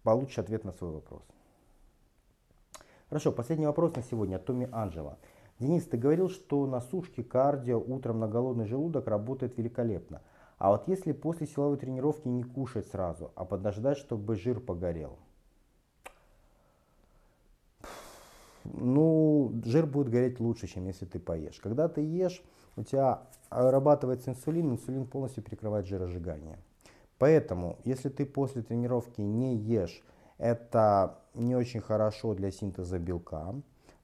Speaker 1: получишь ответ на свой вопрос. Хорошо, последний вопрос на сегодня от Томи Анджела. Денис, ты говорил, что на сушке кардио утром на голодный желудок работает великолепно. А вот если после силовой тренировки не кушать сразу, а подождать, чтобы жир погорел? Ну, жир будет гореть лучше, чем если ты поешь. Когда ты ешь, у тебя вырабатывается инсулин, инсулин полностью перекрывает жиросжигание. Поэтому, если ты после тренировки не ешь, это не очень хорошо для синтеза белка,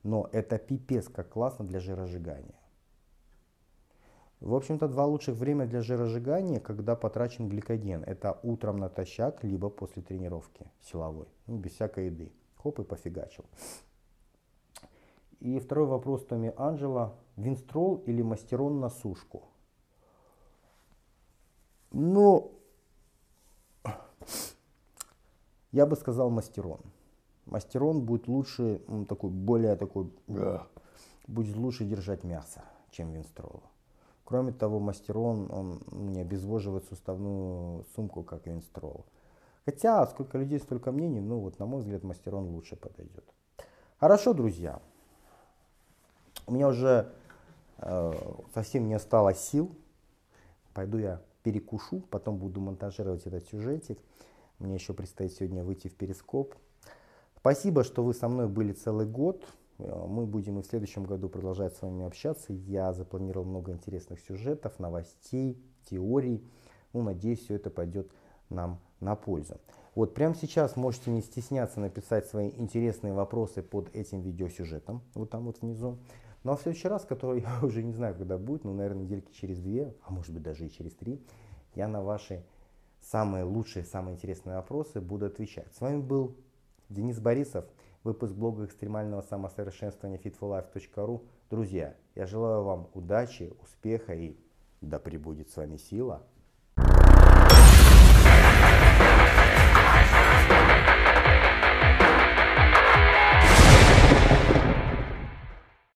Speaker 1: но это пипец как классно для жиросжигания. В общем-то, два лучших время для жиросжигания, когда потрачен гликоген. Это утром натощак, либо после тренировки силовой, ну, без всякой еды. Хоп и пофигачил. И второй вопрос Томи Анджела. Винстрол или мастерон на сушку? Ну, я бы сказал мастерон. Мастерон будет лучше, такой, более такой, будет лучше держать мясо, чем винстрол. Кроме того, мастерон, он не обезвоживает суставную сумку, как винстрол. Хотя, сколько людей, столько мнений, ну вот, на мой взгляд, мастерон лучше подойдет. Хорошо, друзья. У меня уже э, совсем не осталось сил. Пойду я перекушу, потом буду монтажировать этот сюжетик. Мне еще предстоит сегодня выйти в перископ. Спасибо, что вы со мной были целый год. Э, мы будем и в следующем году продолжать с вами общаться. Я запланировал много интересных сюжетов, новостей, теорий. Ну, надеюсь, все это пойдет нам на пользу. Вот прямо сейчас можете не стесняться написать свои интересные вопросы под этим видеосюжетом, вот там вот внизу. Ну а в следующий раз, который я уже не знаю, когда будет, ну, наверное, недельки через две, а может быть даже и через три, я на ваши самые лучшие, самые интересные вопросы буду отвечать. С вами был Денис Борисов. Выпуск блога экстремального самосовершенствования fitforlife.ru. Друзья, я желаю вам удачи, успеха и да пребудет с вами сила.